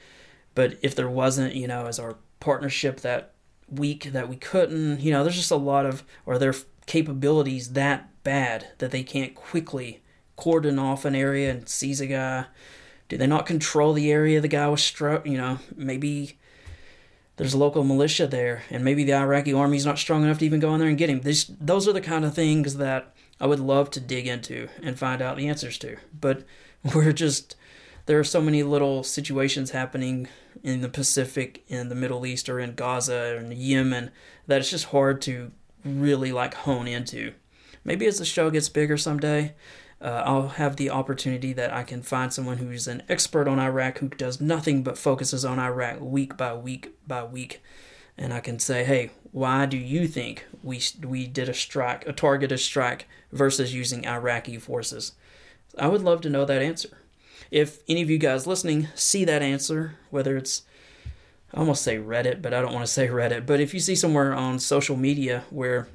but if there wasn't, you know, as our partnership that week that we couldn't, you know, there's just a lot of, or their capabilities that bad that they can't quickly cordon off an area and seize a guy. Do they not control the area the guy was struck? You know, maybe there's a local militia there, and maybe the Iraqi army's not strong enough to even go in there and get him. These, those are the kind of things that I would love to dig into and find out the answers to. But we're just there are so many little situations happening in the Pacific, in the Middle East, or in Gaza or in Yemen that it's just hard to really like hone into. Maybe as the show gets bigger someday, uh, I'll have the opportunity that I can find someone who's an expert on Iraq who does nothing but focuses on Iraq week by week by week and I can say, hey, why do you think we we did a strike, a targeted strike, versus using Iraqi forces? I would love to know that answer. If any of you guys listening see that answer, whether it's I almost say Reddit, but I don't want to say Reddit, but if you see somewhere on social media where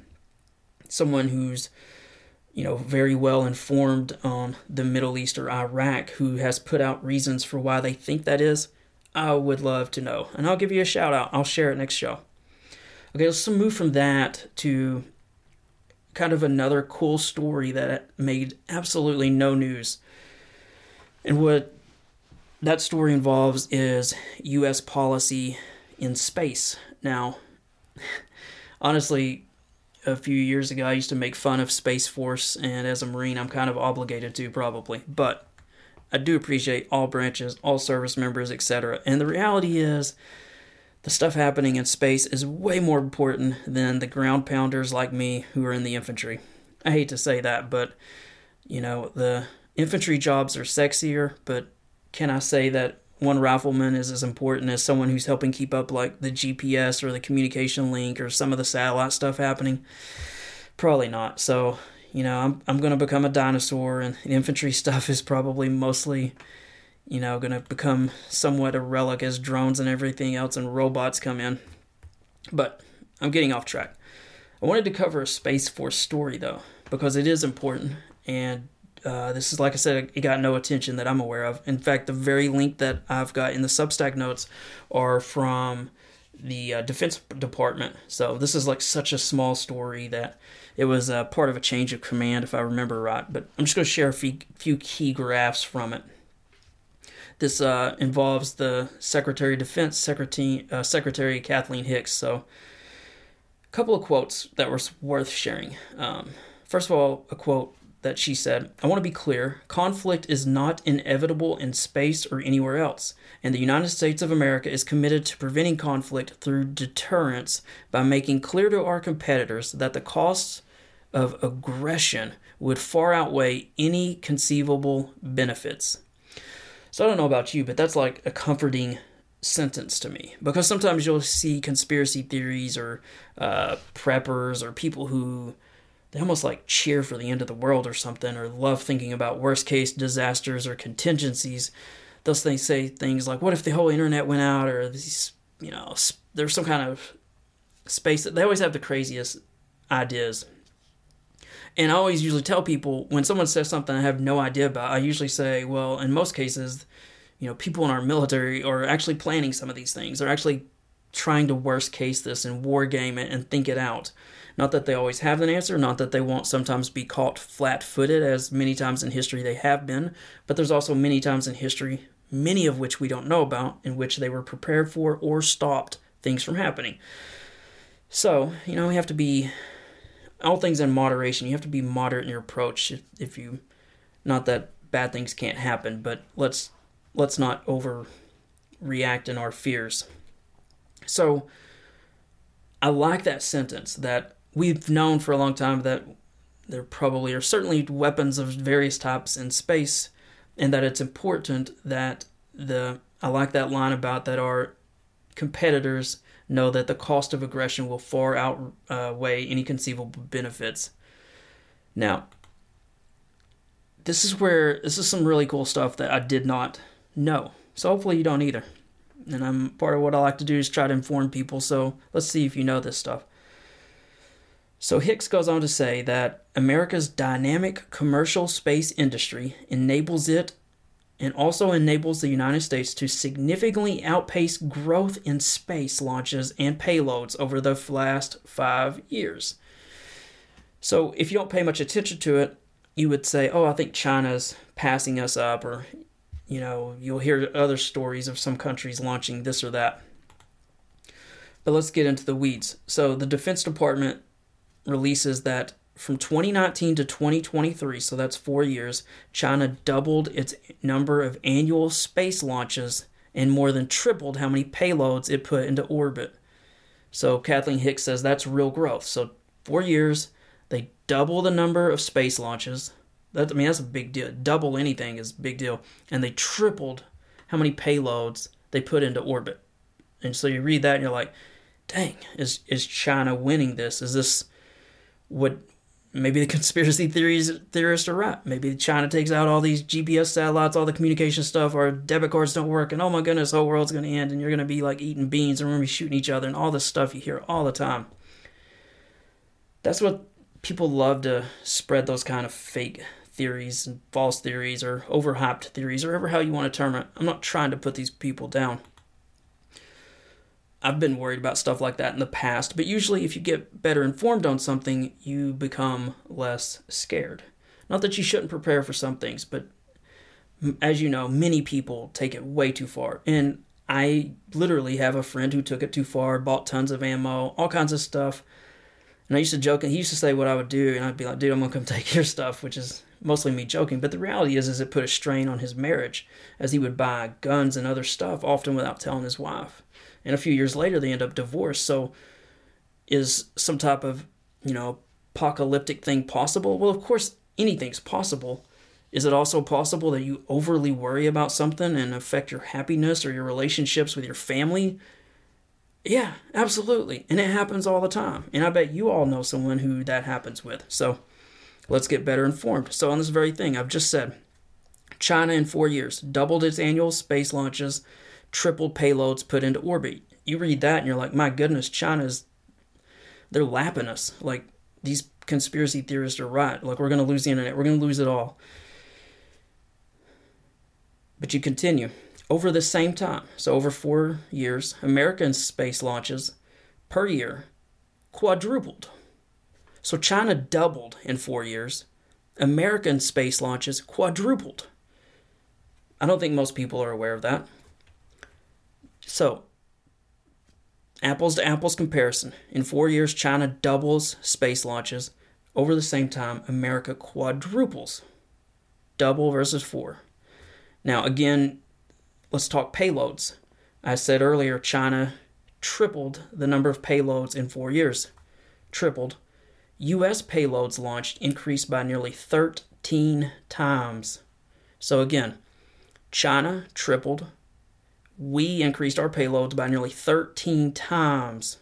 someone who's you know very well informed on the Middle East or Iraq who has put out reasons for why they think that is, I would love to know. And I'll give you a shout out. I'll share it next show. Okay, let's move from that to kind of another cool story that made absolutely no news. And what that story involves is U.S. policy in space. Now, honestly, a few years ago, I used to make fun of Space Force, and as a Marine, I'm kind of obligated to probably. But I do appreciate all branches, all service members, etc. And the reality is, the stuff happening in space is way more important than the ground pounders like me who are in the infantry. I hate to say that, but you know, the infantry jobs are sexier, but can I say that one rifleman is as important as someone who's helping keep up like the GPS or the communication link or some of the satellite stuff happening? Probably not. So, you know, I'm I'm gonna become a dinosaur, and infantry stuff is probably mostly, you know, gonna become somewhat a relic as drones and everything else and robots come in. But I'm getting off track. I wanted to cover a Space Force story though, because it is important, and uh, this is like I said, it got no attention that I'm aware of. In fact, the very link that I've got in the Substack notes are from the uh, Defense Department. So this is like such a small story that it was uh, part of a change of command, if I remember right. But I'm just going to share a few, few key graphs from it. This uh, involves the Secretary of Defense, Secretary, uh, Secretary Kathleen Hicks. So, a couple of quotes that were worth sharing. Um, first of all, a quote that she said, I want to be clear conflict is not inevitable in space or anywhere else, and the United States of America is committed to preventing conflict through deterrence by making clear to our competitors that the costs of aggression would far outweigh any conceivable benefits. So I don't know about you, but that's like a comforting sentence to me because sometimes you'll see conspiracy theories or uh, preppers or people who they almost like cheer for the end of the world or something or love thinking about worst case disasters or contingencies those things say things like what if the whole internet went out or these you know there's some kind of space that they always have the craziest ideas and I always usually tell people when someone says something I have no idea about, I usually say, well, in most cases, you know, people in our military are actually planning some of these things. They're actually trying to worst case this and war game it and think it out. Not that they always have an answer, not that they won't sometimes be caught flat footed, as many times in history they have been, but there's also many times in history, many of which we don't know about, in which they were prepared for or stopped things from happening. So, you know, we have to be all things in moderation. You have to be moderate in your approach. If, if you, not that bad things can't happen, but let's let's not overreact in our fears. So, I like that sentence that we've known for a long time that there probably are certainly weapons of various types in space, and that it's important that the I like that line about that our competitors know that the cost of aggression will far outweigh uh, any conceivable benefits. Now, this is where this is some really cool stuff that I did not know. So hopefully you don't either. And I'm part of what I like to do is try to inform people. So let's see if you know this stuff. So Hicks goes on to say that America's dynamic commercial space industry enables it and also enables the United States to significantly outpace growth in space launches and payloads over the last five years. So, if you don't pay much attention to it, you would say, oh, I think China's passing us up, or, you know, you'll hear other stories of some countries launching this or that. But let's get into the weeds. So, the Defense Department releases that from 2019 to 2023, so that's four years, China doubled its number of annual space launches and more than tripled how many payloads it put into orbit. So Kathleen Hicks says that's real growth. So four years, they double the number of space launches. That I mean that's a big deal. Double anything is a big deal. And they tripled how many payloads they put into orbit. And so you read that and you're like, dang, is is China winning this? Is this what maybe the conspiracy theories theorists are right. Maybe China takes out all these GPS satellites, all the communication stuff, our debit cards don't work, and oh my goodness, the whole world's gonna end, and you're gonna be like eating beans, and we're gonna be shooting each other, and all this stuff you hear all the time. That's what people love to spread those kind of fake theories and false theories or overhyped theories, or whatever how you want to term it. I'm not trying to put these people down. I've been worried about stuff like that in the past, but usually if you get better informed on something, you become less scared. Not that you shouldn't prepare for some things, but as you know, many people take it way too far. And I literally have a friend who took it too far, bought tons of ammo, all kinds of stuff. And I used to joke, and he used to say what I would do, and I'd be like, dude, I'm gonna come take your stuff, which is mostly me joking. But the reality is, is it put a strain on his marriage, as he would buy guns and other stuff, often without telling his wife and a few years later they end up divorced. So, is some type of you know apocalyptic thing possible? Well, of course anything's possible. Is it also possible that you overly worry about something and affect your happiness or your relationships with your family? Yeah, absolutely. And it happens all the time. And I bet you all know someone who that happens with. So let's get better informed. So, on this very thing I've just said, China in four years doubled its annual space launches tripled payloads put into orbit. You read that and you're like, my goodness, China's they're lapping us. Like these conspiracy theorists are right. Like we're gonna lose the internet. We're gonna lose it all. But you continue. Over the same time, so over four years, American space launches per year quadrupled. So China doubled in four years. American space launches quadrupled. I don't think most people are aware of that. So, apples to apples comparison. In four years, China doubles space launches. Over the same time, America quadruples. Double versus four. Now, again, let's talk payloads. I said earlier, China tripled the number of payloads in four years. Tripled. U.S. payloads launched increased by nearly 13 times. So again, China tripled. We increased our payloads by nearly 13 times.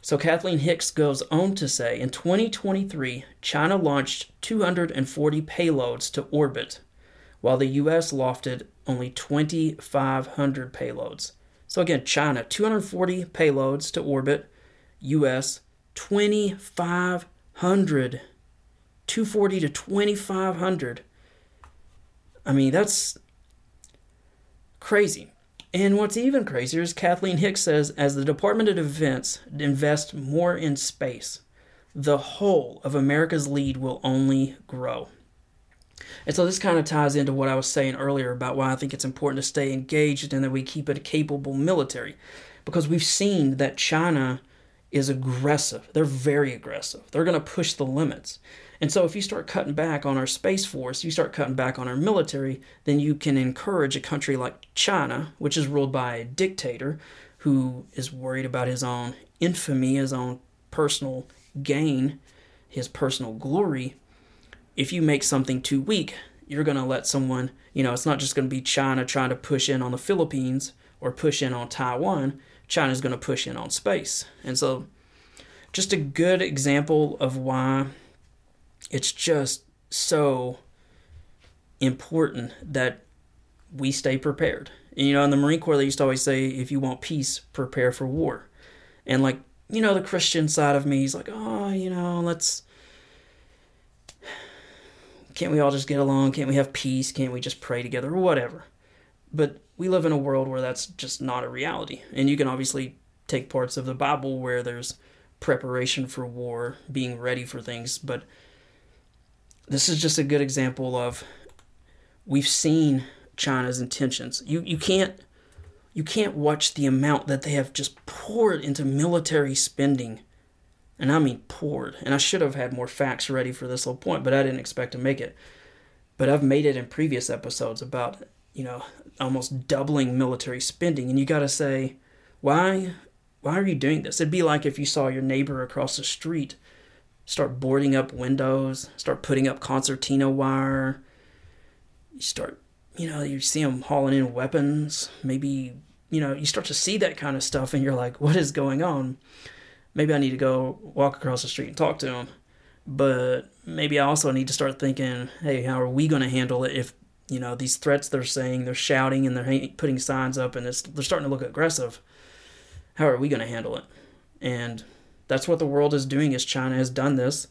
So Kathleen Hicks goes on to say in 2023, China launched 240 payloads to orbit, while the US lofted only 2,500 payloads. So again, China, 240 payloads to orbit, US, 2,500. 240 to 2,500. I mean, that's crazy. And what's even crazier is Kathleen Hicks says as the Department of Defense invests more in space, the whole of America's lead will only grow. And so this kind of ties into what I was saying earlier about why I think it's important to stay engaged and that we keep a capable military. Because we've seen that China is aggressive. They're very aggressive. They're going to push the limits. And so if you start cutting back on our space force, you start cutting back on our military, then you can encourage a country like China, which is ruled by a dictator who is worried about his own infamy, his own personal gain, his personal glory. If you make something too weak, you're going to let someone, you know, it's not just going to be China trying to push in on the Philippines or push in on Taiwan. China's going to push in on space. And so, just a good example of why it's just so important that we stay prepared. And, you know, in the Marine Corps, they used to always say, if you want peace, prepare for war. And, like, you know, the Christian side of me is like, oh, you know, let's. Can't we all just get along? Can't we have peace? Can't we just pray together or whatever? But we live in a world where that's just not a reality. And you can obviously take parts of the Bible where there's preparation for war, being ready for things, but this is just a good example of we've seen China's intentions. You you can't you can't watch the amount that they have just poured into military spending. And I mean poured. And I should have had more facts ready for this whole point, but I didn't expect to make it. But I've made it in previous episodes about, you know, almost doubling military spending and you got to say, why why are you doing this? It'd be like if you saw your neighbor across the street start boarding up windows, start putting up concertina wire. You start, you know, you see them hauling in weapons. Maybe, you know, you start to see that kind of stuff and you're like, what is going on? Maybe I need to go walk across the street and talk to them. But maybe I also need to start thinking, hey, how are we going to handle it if, you know, these threats they're saying, they're shouting and they're putting signs up and it's, they're starting to look aggressive. How are we going to handle it? And that's what the world is doing is China has done this.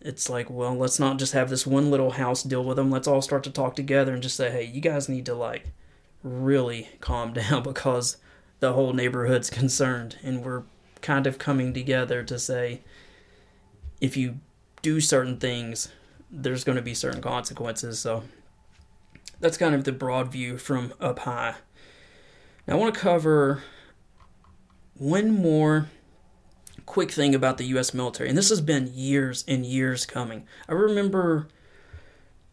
It's like, well, let's not just have this one little house deal with them. Let's all start to talk together and just say, hey, you guys need to like really calm down because the whole neighborhood's concerned. And we're kind of coming together to say, if you do certain things, there's going to be certain consequences. So that's kind of the broad view from up high. Now, I want to cover one more quick thing about the US military, and this has been years and years coming. I remember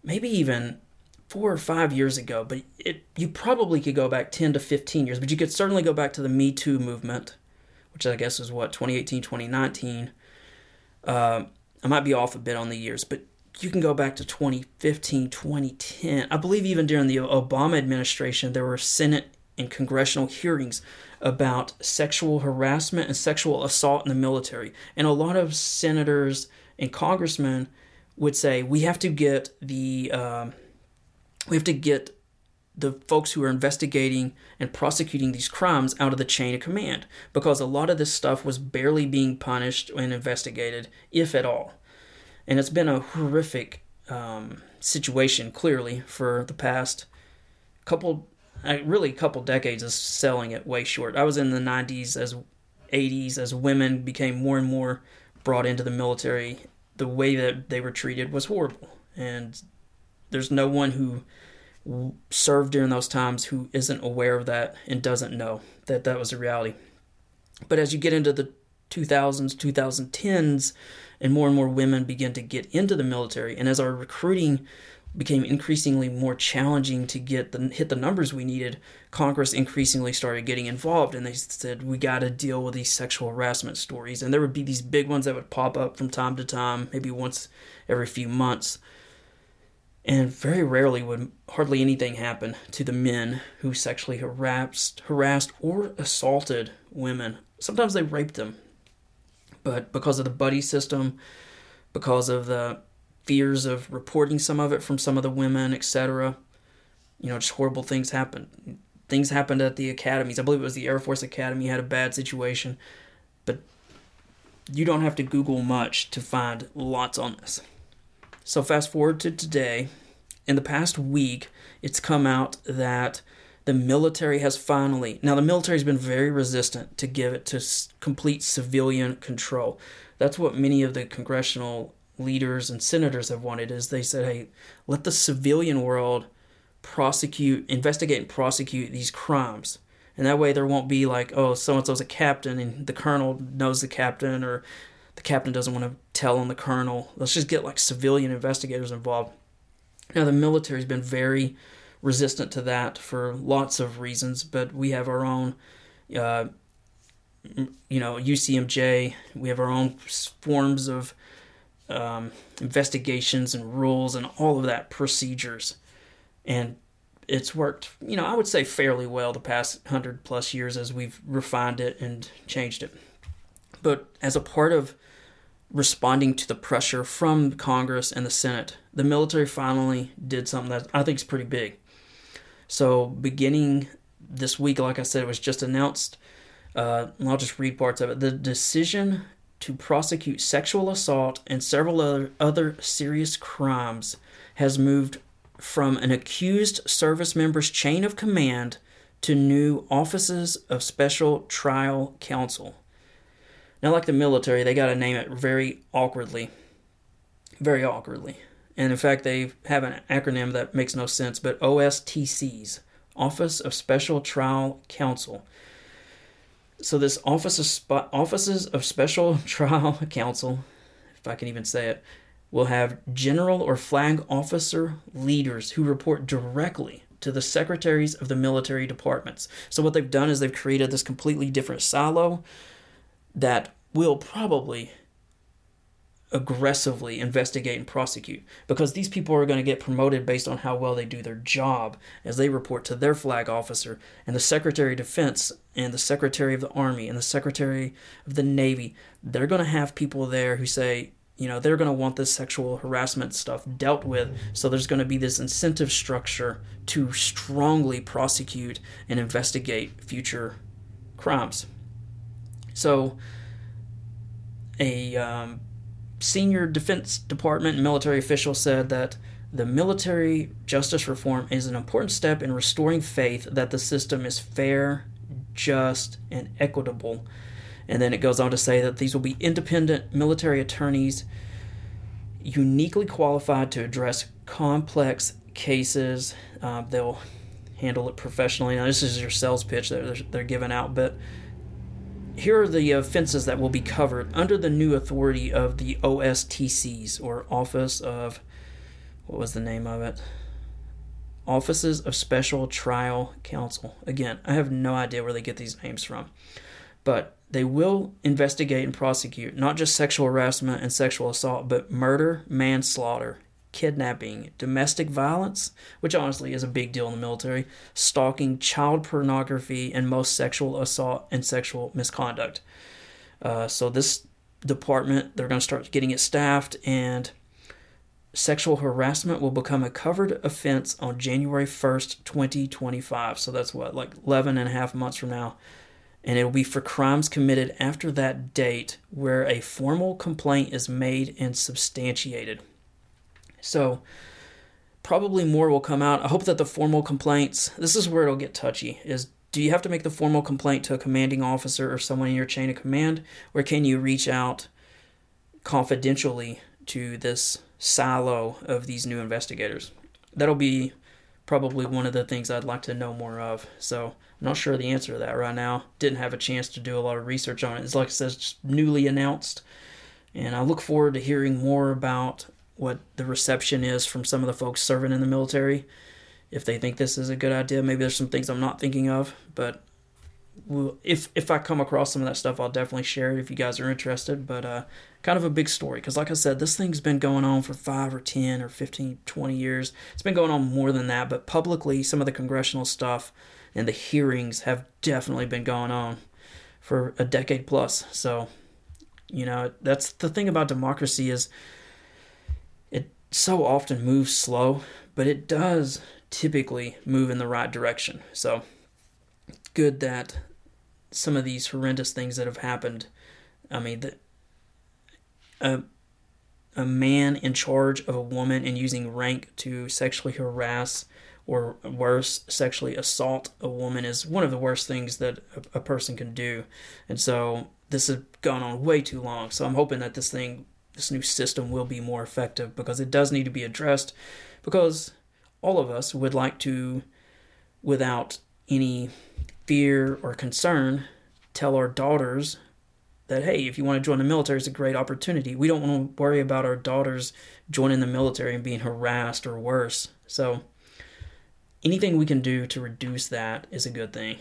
maybe even four or five years ago, but it you probably could go back 10 to 15 years, but you could certainly go back to the Me Too movement, which I guess is what, 2018, 2019. Uh, I might be off a bit on the years, but you can go back to 2015, 2010. I believe even during the Obama administration, there were Senate and congressional hearings about sexual harassment and sexual assault in the military. And a lot of senators and congressmen would say we have to get the um, we have to get the folks who are investigating and prosecuting these crimes out of the chain of command because a lot of this stuff was barely being punished and investigated, if at all. And it's been a horrific um, situation, clearly, for the past couple really a couple decades of selling it way short. I was in the 90s as 80s as women became more and more brought into the military. The way that they were treated was horrible, and there's no one who served during those times who isn't aware of that and doesn't know that that was a reality. But as you get into the 2000s, 2010s, and more and more women begin to get into the military, and as our recruiting became increasingly more challenging to get the hit the numbers we needed, Congress increasingly started getting involved, and they said we got to deal with these sexual harassment stories, and there would be these big ones that would pop up from time to time, maybe once every few months, and very rarely would hardly anything happen to the men who sexually harassed, harassed or assaulted women. Sometimes they raped them, but because of the buddy system, because of the fears of reporting some of it from some of the women, etc. You know, just horrible things happened. Things happened at the academies. I believe it was the Air Force Academy had a bad situation, but you don't have to Google much to find lots on this. So fast forward to today. In the past week, it's come out that the military has finally now the military has been very resistant to give it to complete civilian control. That's what many of the congressional leaders and senators have wanted is they said, hey, let the civilian world prosecute, investigate, and prosecute these crimes. And that way there won't be like, oh, so and so's a captain and the colonel knows the captain or the captain doesn't want to tell on the colonel. Let's just get like civilian investigators involved. Now, the military's been very resistant to that for lots of reasons, but we have our own, uh, you know, UCMJ. We have our own forms of um, investigations and rules and all of that procedures. And it's worked, you know, I would say fairly well the past hundred plus years as we've refined it and changed it. But as a part of responding to the pressure from Congress and the Senate, the military finally did something that I think is pretty big. So, beginning this week, like I said, it was just announced. Uh, I'll just read parts of it. The decision to prosecute sexual assault and several other, other serious crimes has moved from an accused service member's chain of command to new offices of special trial counsel. Now, like the military, they got to name it very awkwardly. Very awkwardly. And in fact, they have an acronym that makes no sense, but OSTCs Office of Special Trial Counsel. So this office of Sp- offices of special trial counsel, if I can even say it, will have general or flag officer leaders who report directly to the secretaries of the military departments. So what they've done is they've created this completely different silo that will probably aggressively investigate and prosecute because these people are going to get promoted based on how well they do their job as they report to their flag officer and the secretary of defense and the secretary of the army and the secretary of the navy they're going to have people there who say you know they're going to want this sexual harassment stuff dealt with. So there's going to be this incentive structure to strongly prosecute and investigate future crimes. So a um, senior Defense Department military official said that the military justice reform is an important step in restoring faith that the system is fair, just, and equitable. And then it goes on to say that these will be independent military attorneys uniquely qualified to address complex cases. Uh, they'll handle it professionally. Now, this is your sales pitch that they're, they're giving out, but here are the offenses that will be covered under the new authority of the OSTCs, or Office of, what was the name of it? Offices of Special Trial Counsel. Again, I have no idea where they get these names from. But they will investigate and prosecute not just sexual harassment and sexual assault, but murder, manslaughter, kidnapping, domestic violence, which honestly is a big deal in the military, stalking, child pornography, and most sexual assault and sexual misconduct. Uh, so this department, they're going to start getting it staffed, and sexual harassment will become a covered offense on January 1st, 2025. So that's what, like 11 and a half months from now. And it'll be for crimes committed after that date where a formal complaint is made and substantiated. So probably more will come out. I hope that the formal complaints, this is where it'll get touchy, is do you have to make the formal complaint to a commanding officer or someone in your chain of command, or can you reach out confidentially to this silo of these new investigators? That'll be probably one of the things I'd like to know more of. So I'm not sure the answer to that right now. Didn't have a chance to do a lot of research on it. It's like I said, it's newly announced. And I look forward to hearing more about what the reception is from some of the folks serving in the military. If they think this is a good idea, maybe there's some things I'm not thinking of, but if if I come across some of that stuff, I'll definitely share it if you guys are interested. But uh, kind of a big story because, like I said, this thing's been going on for five or 10 or 15, 20 years. It's been going on more than that, but publicly, some of the congressional stuff and the hearings have definitely been going on for a decade plus. So, you know, that's the thing about democracy is it so often moves slow, but it does typically move in the right direction. So, good that some of these horrendous things that have happened. I mean, the, a a man in charge of a woman and using rank to sexually harass or worse, sexually assault a woman is one of the worst things that a, a person can do. And so this has gone on way too long. So I'm hoping that this thing, this new system, will be more effective because it does need to be addressed. Because all of us would like to, without any fear or concern tell our daughters that hey if you want to join the military it's a great opportunity. We don't want to worry about our daughters joining the military and being harassed or worse. So anything we can do to reduce that is a good thing.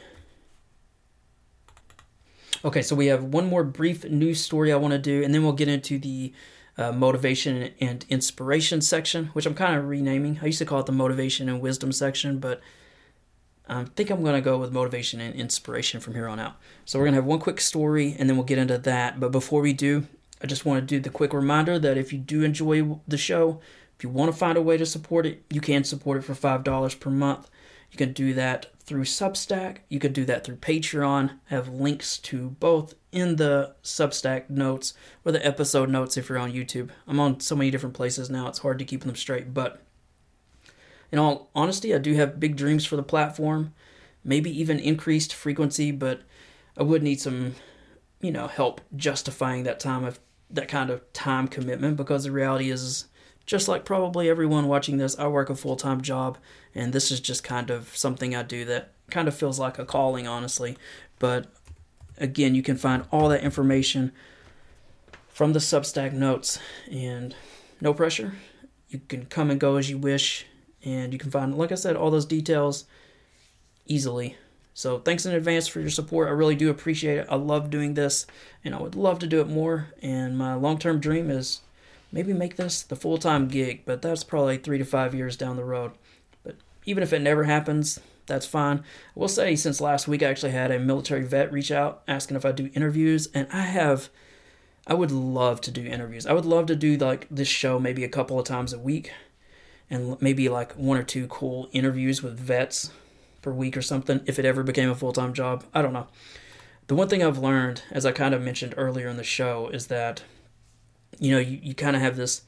Okay so we have one more brief news story i want to do and then we'll get into the uh, motivation and inspiration section which i'm kind of renaming. I used to call it the motivation and wisdom section but I think I'm going to go with motivation and inspiration from here on out. So we're going to have one quick story and then we'll get into that. But before we do, I just want to do the quick reminder that if you do enjoy the show, if you want to find a way to support it, you can support it for $5 per month. You can do that through Substack. You can do that through Patreon. I have links to both in the Substack notes or the episode notes if you're on YouTube. I'm on so many different places now, it's hard to keep them straight. But in all honesty, I do have big dreams for the platform, maybe even increased frequency, but I would need some, you know, help justifying that time of that kind of time commitment because the reality is just like probably everyone watching this, I work a full-time job and this is just kind of something I do that kind of feels like a calling honestly. But again, you can find all that information from the Substack notes and no pressure. You can come and go as you wish and you can find, like I said, all those details easily. So thanks in advance for your support. I really do appreciate it. I love doing this, and I would love to do it more. And my long-term dream is maybe make this the full-time gig, but that's probably three to five years down the road. But even if it never happens, that's fine. I will say, since last week, I actually had a military vet reach out asking if I do interviews, and I have. I would love to do interviews. I would love to do like this show maybe a couple of times a week and maybe like one or two cool interviews with vets per week or something if it ever became a full time job. I don't know. The one thing I've learned, as I kind of mentioned earlier in the show, is that, you know, you, you kind of have this.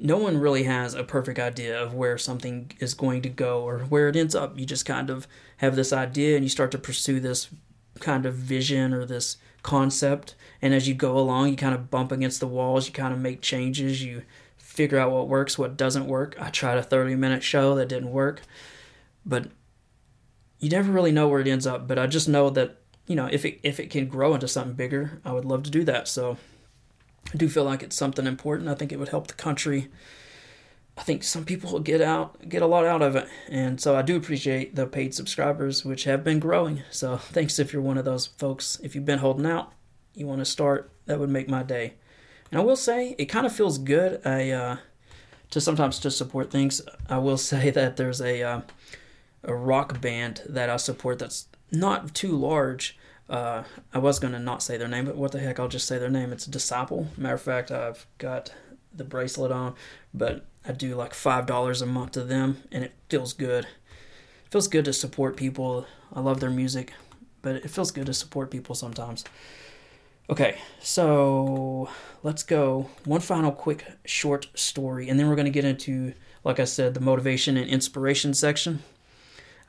No one really has a perfect idea of where something is going to go or where it ends up. You just kind of have this idea and you start to pursue this kind of vision or this concept. And as you go along, you kind of bump against the walls, you kind of make changes, you figure out what works, what doesn't work. I tried a 30 minute show that didn't work, but you never really know where it ends up. But I just know that you know if it if it can grow into something bigger, I would love to do that. So I do feel like it's something important. I think it would help the country. I think some people will get out get a lot out of it, and so I do appreciate the paid subscribers, which have been growing. So thanks if you're one of those folks. If you've been holding out, you want to start, that would make my day. And I will say it kind of feels good. I uh, to sometimes to support things. I will say that there's a uh, a rock band that I support that's not too large. Uh, I was gonna not say their name, but what the heck? I'll just say their name. It's Disciple. Matter of fact, I've got the bracelet on, but I do like five dollars a month to them, and it feels good. It feels good to support people. I love their music, but it feels good to support people sometimes. Okay, so let's go. One final quick short story, and then we're going to get into, like I said, the motivation and inspiration section.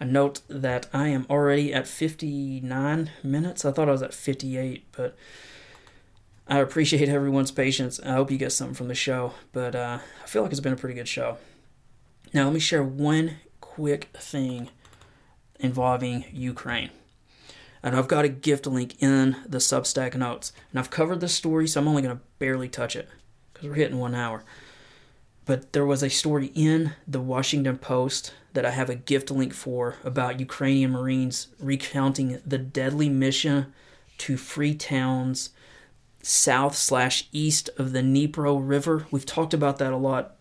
I note that I am already at 59 minutes. I thought I was at 58, but I appreciate everyone's patience. I hope you get something from the show, but uh, I feel like it's been a pretty good show. Now, let me share one quick thing involving Ukraine and I've got a gift link in the Substack notes. And I've covered this story, so I'm only going to barely touch it because we're hitting one hour. but there was a story in the Washington Post that I have a gift link for about Ukrainian Marines recounting the deadly mission to free towns south slash east of the Dnipro River. We've talked about that a lot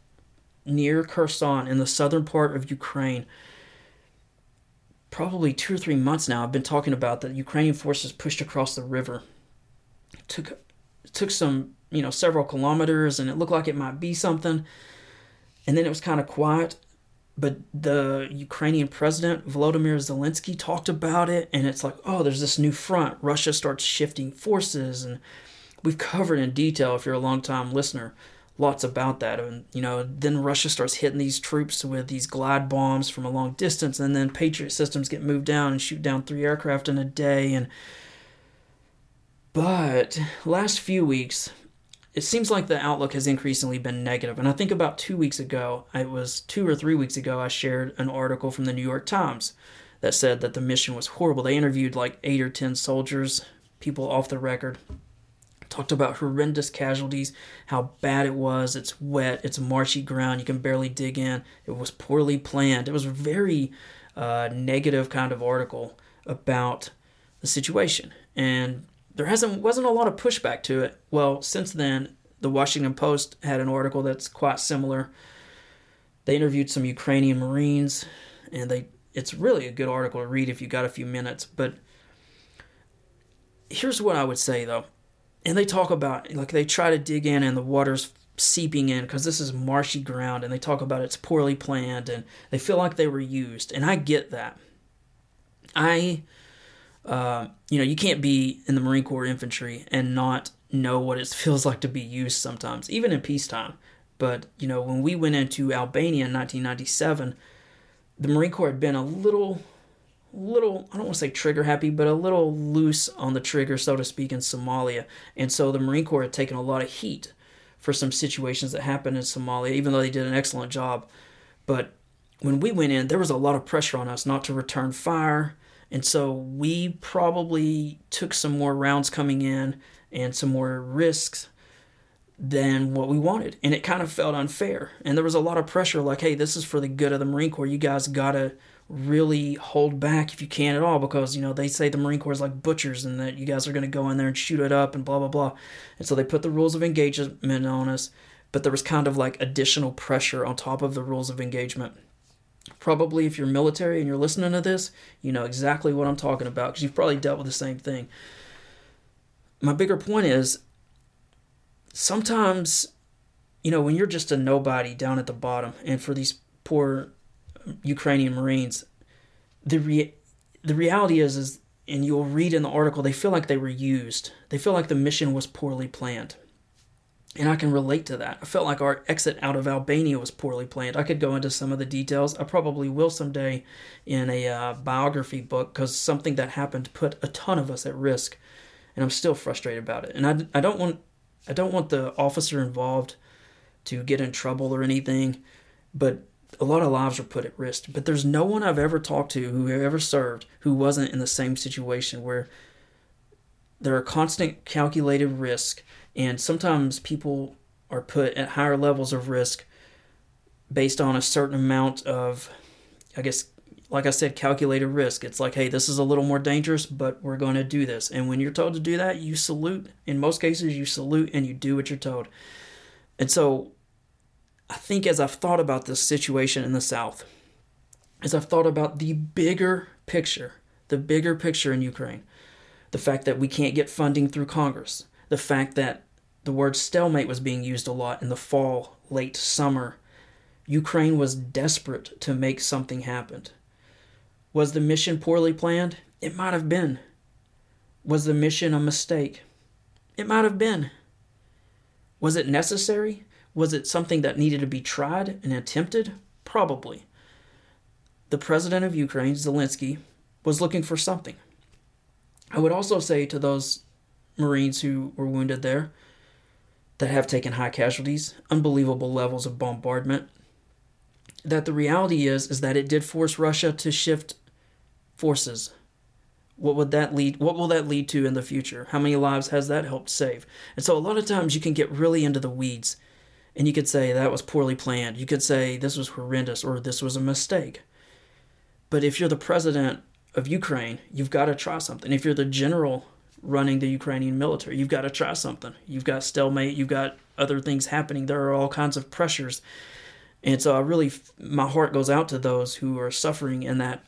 near Kherson in the southern part of Ukraine. Probably two or three months now, I've been talking about that Ukrainian forces pushed across the river. It took it took some, you know, several kilometers, and it looked like it might be something. And then it was kind of quiet. But the Ukrainian president, Volodymyr Zelensky, talked about it, and it's like, oh, there's this new front. Russia starts shifting forces, and we've covered in detail, if you're a long time listener, lots about that. And, you know, then Russia starts hitting these troops with these glide bombs from a long distance, and then Patriot systems get moved down and shoot down three aircraft in a day. And, but last few weeks, it seems like the outlook has increasingly been negative. And I think about two weeks ago, it was two or three weeks ago, I shared an article from the New York Times that said that the mission was horrible. They interviewed like eight or ten soldiers, people off the record, talked about horrendous casualties, how bad it was. It's wet, it's marshy ground, you can barely dig in. It was poorly planned. It was a very uh, negative kind of article about the situation. And there hasn't wasn't a lot of pushback to it. Well, since then, the Washington Post had an article that's quite similar. They interviewed some Ukrainian Marines, and they it's really a good article to read if you got a few minutes. But here's what I would say though, and they talk about like they try to dig in, and the water's seeping in because this is marshy ground, and they talk about it's poorly planned, and they feel like they were used, and I get that. I uh, you know, you can't be in the Marine Corps infantry and not know what it feels like to be used sometimes, even in peacetime. But, you know, when we went into Albania in 1997, the Marine Corps had been a little, little, I don't want to say trigger happy, but a little loose on the trigger, so to speak, in Somalia. And so the Marine Corps had taken a lot of heat for some situations that happened in Somalia, even though they did an excellent job. But when we went in, there was a lot of pressure on us not to return fire and so we probably took some more rounds coming in and some more risks than what we wanted. And it kind of felt unfair. And there was a lot of pressure like, hey, this is for the good of the Marine Corps. You guys got to really hold back if you can at all because, you know, they say the Marine Corps is like butchers and that you guys are going to go in there and shoot it up and blah, blah, blah. And so they put the rules of engagement on us. But there was kind of like additional pressure on top of the rules of engagement probably if you're military and you're listening to this, you know exactly what I'm talking about because you've probably dealt with the same thing. My bigger point is sometimes, you know, when you're just a nobody down at the bottom, and for these poor Ukrainian Marines, the the reality is is and you'll read in the article they feel like they were used. They feel like the mission was poorly planned. And I can relate to that. I felt like our exit out of Albania was poorly planned. I could go into some of the details. I probably will someday in a uh, biography book because something that happened put a ton of us at risk, and I'm still frustrated about it. And I, I don't want I don't want the officer involved to get in trouble or anything, but a lot of lives were put at risk. But there's no one I've ever talked to who ever served who wasn't in the same situation where there are constant calculated risk and sometimes people are put at higher levels of risk based on a certain amount of, I guess, like I said, calculated risk. It's like, hey, this is a little more dangerous, but we're going to do this. And when you're told to do that, you salute. In most cases, you salute and you do what you're told. And so I think as I've thought about this situation in the South, as I've thought about the bigger picture, the bigger picture in Ukraine, the fact that we can't get funding through Congress, the fact that the word stalemate was being used a lot in the fall, late summer. Ukraine was desperate to make something happen. Was the mission poorly planned? It might have been. Was the mission a mistake? It might have been. Was it necessary? Was it something that needed to be tried and attempted? Probably. The president of Ukraine, Zelensky, was looking for something. I would also say to those Marines who were wounded there that have taken high casualties, unbelievable levels of bombardment. That the reality is is that it did force Russia to shift forces. What would that lead what will that lead to in the future? How many lives has that helped save? And so a lot of times you can get really into the weeds And you could say that was poorly planned. You could say this was horrendous or this was a mistake. But if you're the president of Ukraine, you've got to try something. If you're the general running the Ukrainian military, you've got to try something. You've got stalemate, you've got other things happening. There are all kinds of pressures. And so I really, my heart goes out to those who are suffering in that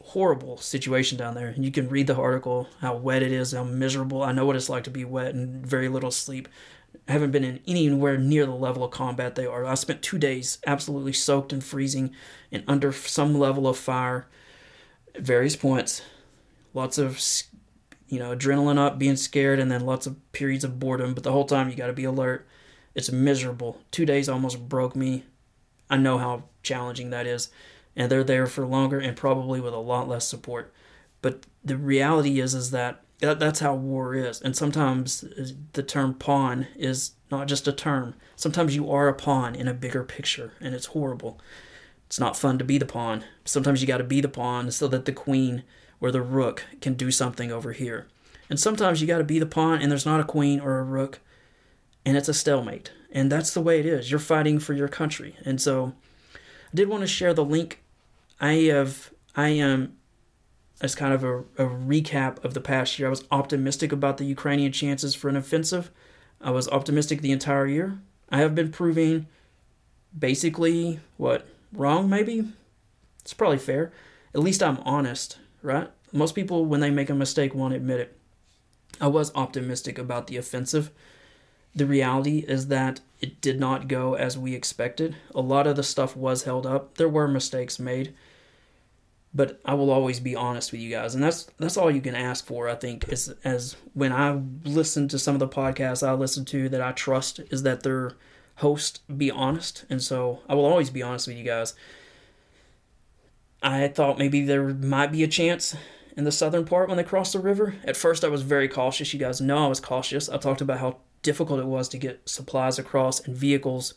horrible situation down there. And you can read the article, how wet it is, how miserable. I know what it's like to be wet and very little sleep. Haven't been in anywhere near the level of combat they are. I spent two days absolutely soaked and freezing and under some level of fire at various points. Lots of, you know, adrenaline up, being scared, and then lots of periods of boredom. But the whole time you got to be alert. It's miserable. Two days almost broke me. I know how challenging that is and they're there for longer and probably with a lot less support. But the reality is is that, that that's how war is. And sometimes uh, the term pawn is not just a term. Sometimes you are a pawn in a bigger picture and it's horrible. It's not fun to be the pawn. Sometimes you got to be the pawn so that the queen or the rook can do something over here. And sometimes you got to be the pawn and there's not a queen or a rook and it's a stalemate. And that's the way it is. You're fighting for your country. And so I did want to share the link I have I am as kind of a, a recap of the past year. I was optimistic about the Ukrainian chances for an offensive. I was optimistic the entire year. I have been proving basically what wrong maybe. It's probably fair. At least I'm honest, right? Most people when they make a mistake won't admit it. I was optimistic about the offensive. The reality is that it did not go as we expected. A lot of the stuff was held up. There were mistakes made. But I will always be honest with you guys, and that's that's all you can ask for. I think is as when I listen to some of the podcasts I listen to that I trust is that their host be honest, and so I will always be honest with you guys. I thought maybe there might be a chance in the southern part when they crossed the river. At first, I was very cautious. You guys know I was cautious. I talked about how difficult it was to get supplies across and vehicles.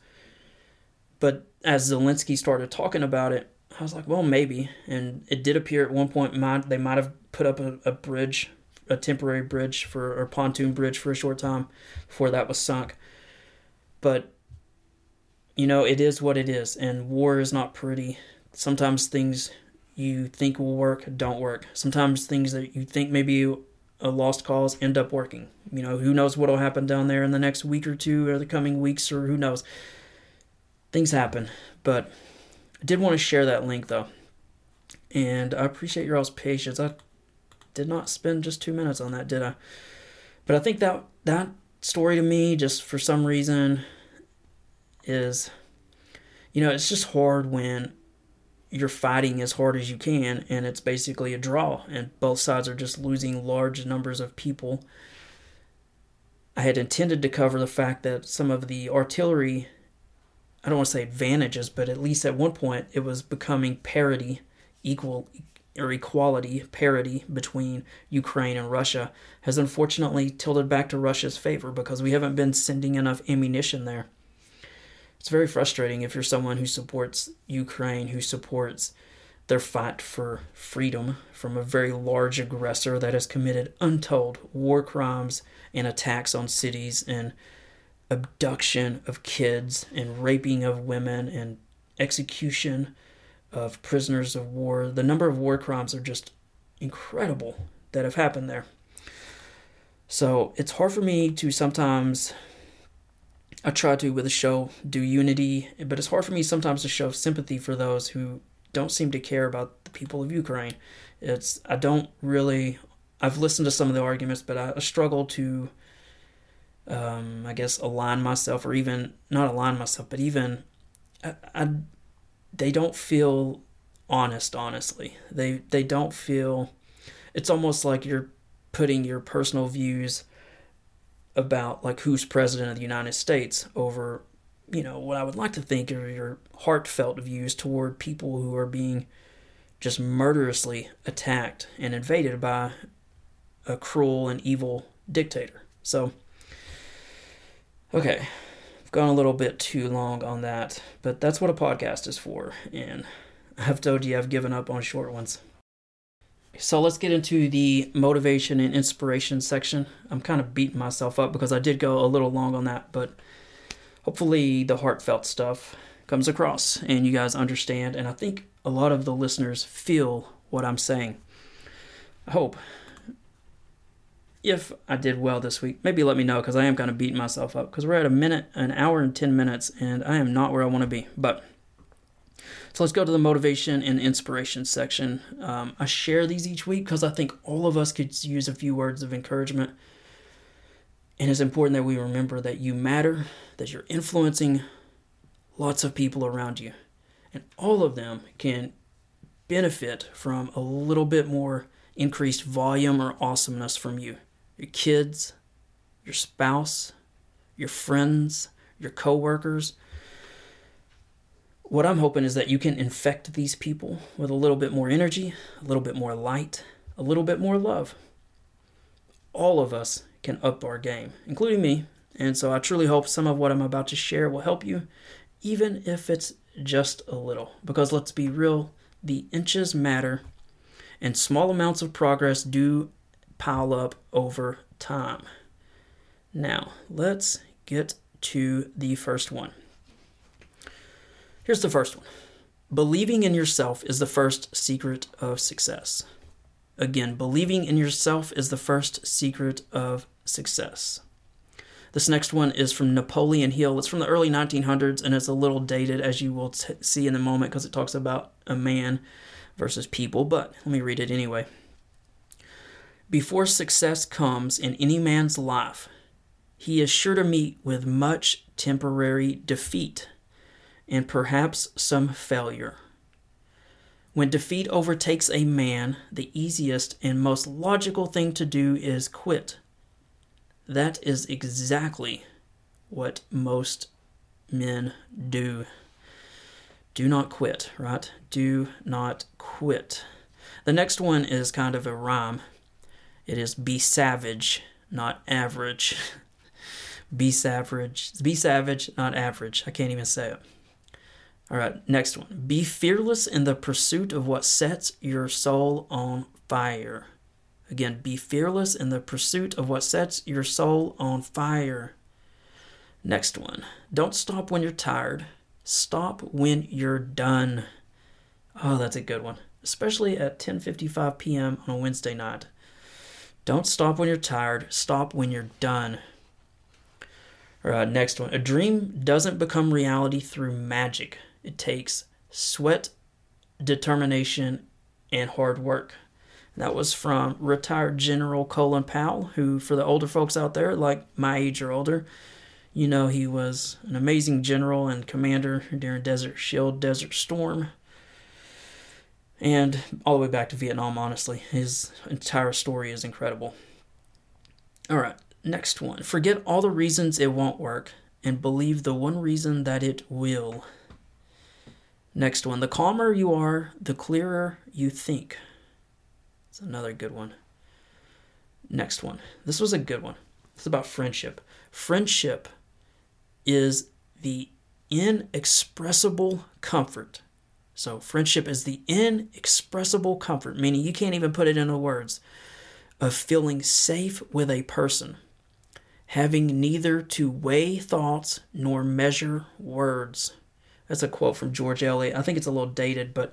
But as Zelensky started talking about it, I was like, well, maybe. And it did appear at one point might, they might have put up a, a bridge, a temporary bridge for or pontoon bridge for a short time before that was sunk. But you know, it is what it is, and war is not pretty. Sometimes things you think will work don't work. Sometimes things that you think maybe a lost cause end up working. You know, who knows what'll happen down there in the next week or two or the coming weeks or who knows. Things happen, but I did want to share that link though. And I appreciate your all's patience. I did not spend just 2 minutes on that, did I? But I think that that story to me just for some reason is you know, it's just hard when you're fighting as hard as you can and it's basically a draw and both sides are just losing large numbers of people i had intended to cover the fact that some of the artillery i don't want to say advantages but at least at one point it was becoming parity equal or equality parity between ukraine and russia has unfortunately tilted back to russia's favor because we haven't been sending enough ammunition there. It's very frustrating if you're someone who supports Ukraine, who supports their fight for freedom from a very large aggressor that has committed untold war crimes and attacks on cities and abduction of kids and raping of women and execution of prisoners of war. The number of war crimes are just incredible that have happened there. So it's hard for me to sometimes I try to with the show do unity, but it's hard for me sometimes to show sympathy for those who don't seem to care about the people of Ukraine. It's I don't really. I've listened to some of the arguments, but I, struggle to, um, I guess, align myself, or even not align myself, but even, I, I they don't feel honest. Honestly, they they don't feel. It's almost like you're putting your personal views about like who's president of the United States over you know what I would like to think are your heartfelt views toward people who are being just murderously attacked and invaded by a cruel and evil dictator. So okay, I've gone a little bit too long on that, but that's what a podcast is for and I've told you I've given up on short ones. So let's get into the motivation and inspiration section. I'm kind of beating myself up because I did go a little long on that, but hopefully the heartfelt stuff comes across and you guys understand. And I think a lot of the listeners feel what I'm saying. I hope. If I did well this week, maybe let me know because I am kind of beating myself up because we're at a minute, an hour and 10 minutes, and I am not where I want to be. But so let's go to the motivation and inspiration section. Um, I share these each week because I think all of us could use a few words of encouragement. And it's important that we remember that you matter, that you're influencing lots of people around you. And all of them can benefit from a little bit more increased volume or awesomeness from you. Your kids, your spouse, your friends, your coworkers. What I'm hoping is that you can infect these people with a little bit more energy, a little bit more light, a little bit more love. All of us can up our game, including me. And so I truly hope some of what I'm about to share will help you even if it's just a little. Because let's be real, the inches matter, and small amounts of progress do pile up over time. Now, let's get to the first one. Here's the first one Believing in yourself is the first secret of success. Again, believing in yourself is the first secret of success. This next one is from Napoleon Hill. It's from the early 1900s and it's a little dated, as you will t- see in a moment, because it talks about a man versus people. But let me read it anyway. Before success comes in any man's life, he is sure to meet with much temporary defeat and perhaps some failure. When defeat overtakes a man, the easiest and most logical thing to do is quit that is exactly what most men do. Do not quit, right? Do not quit. The next one is kind of a rhyme. It is be savage, not average. be savage. Be savage, not average. I can't even say it. All right, next one. Be fearless in the pursuit of what sets your soul on fire. Again, be fearless in the pursuit of what sets your soul on fire. Next one. Don't stop when you're tired. Stop when you're done. Oh, that's a good one. Especially at 10:55 p.m. on a Wednesday night. Don't stop when you're tired. Stop when you're done. All right, next one. A dream doesn't become reality through magic. It takes sweat, determination, and hard work. That was from retired General Colin Powell, who, for the older folks out there, like my age or older, you know he was an amazing general and commander during Desert Shield, Desert Storm, and all the way back to Vietnam, honestly. His entire story is incredible. All right, next one. Forget all the reasons it won't work and believe the one reason that it will. Next one. The calmer you are, the clearer you think. It's another good one. Next one. This was a good one. It's about friendship. Friendship is the inexpressible comfort. So, friendship is the inexpressible comfort, meaning you can't even put it into words, of feeling safe with a person, having neither to weigh thoughts nor measure words. That's a quote from George Eliot. I think it's a little dated, but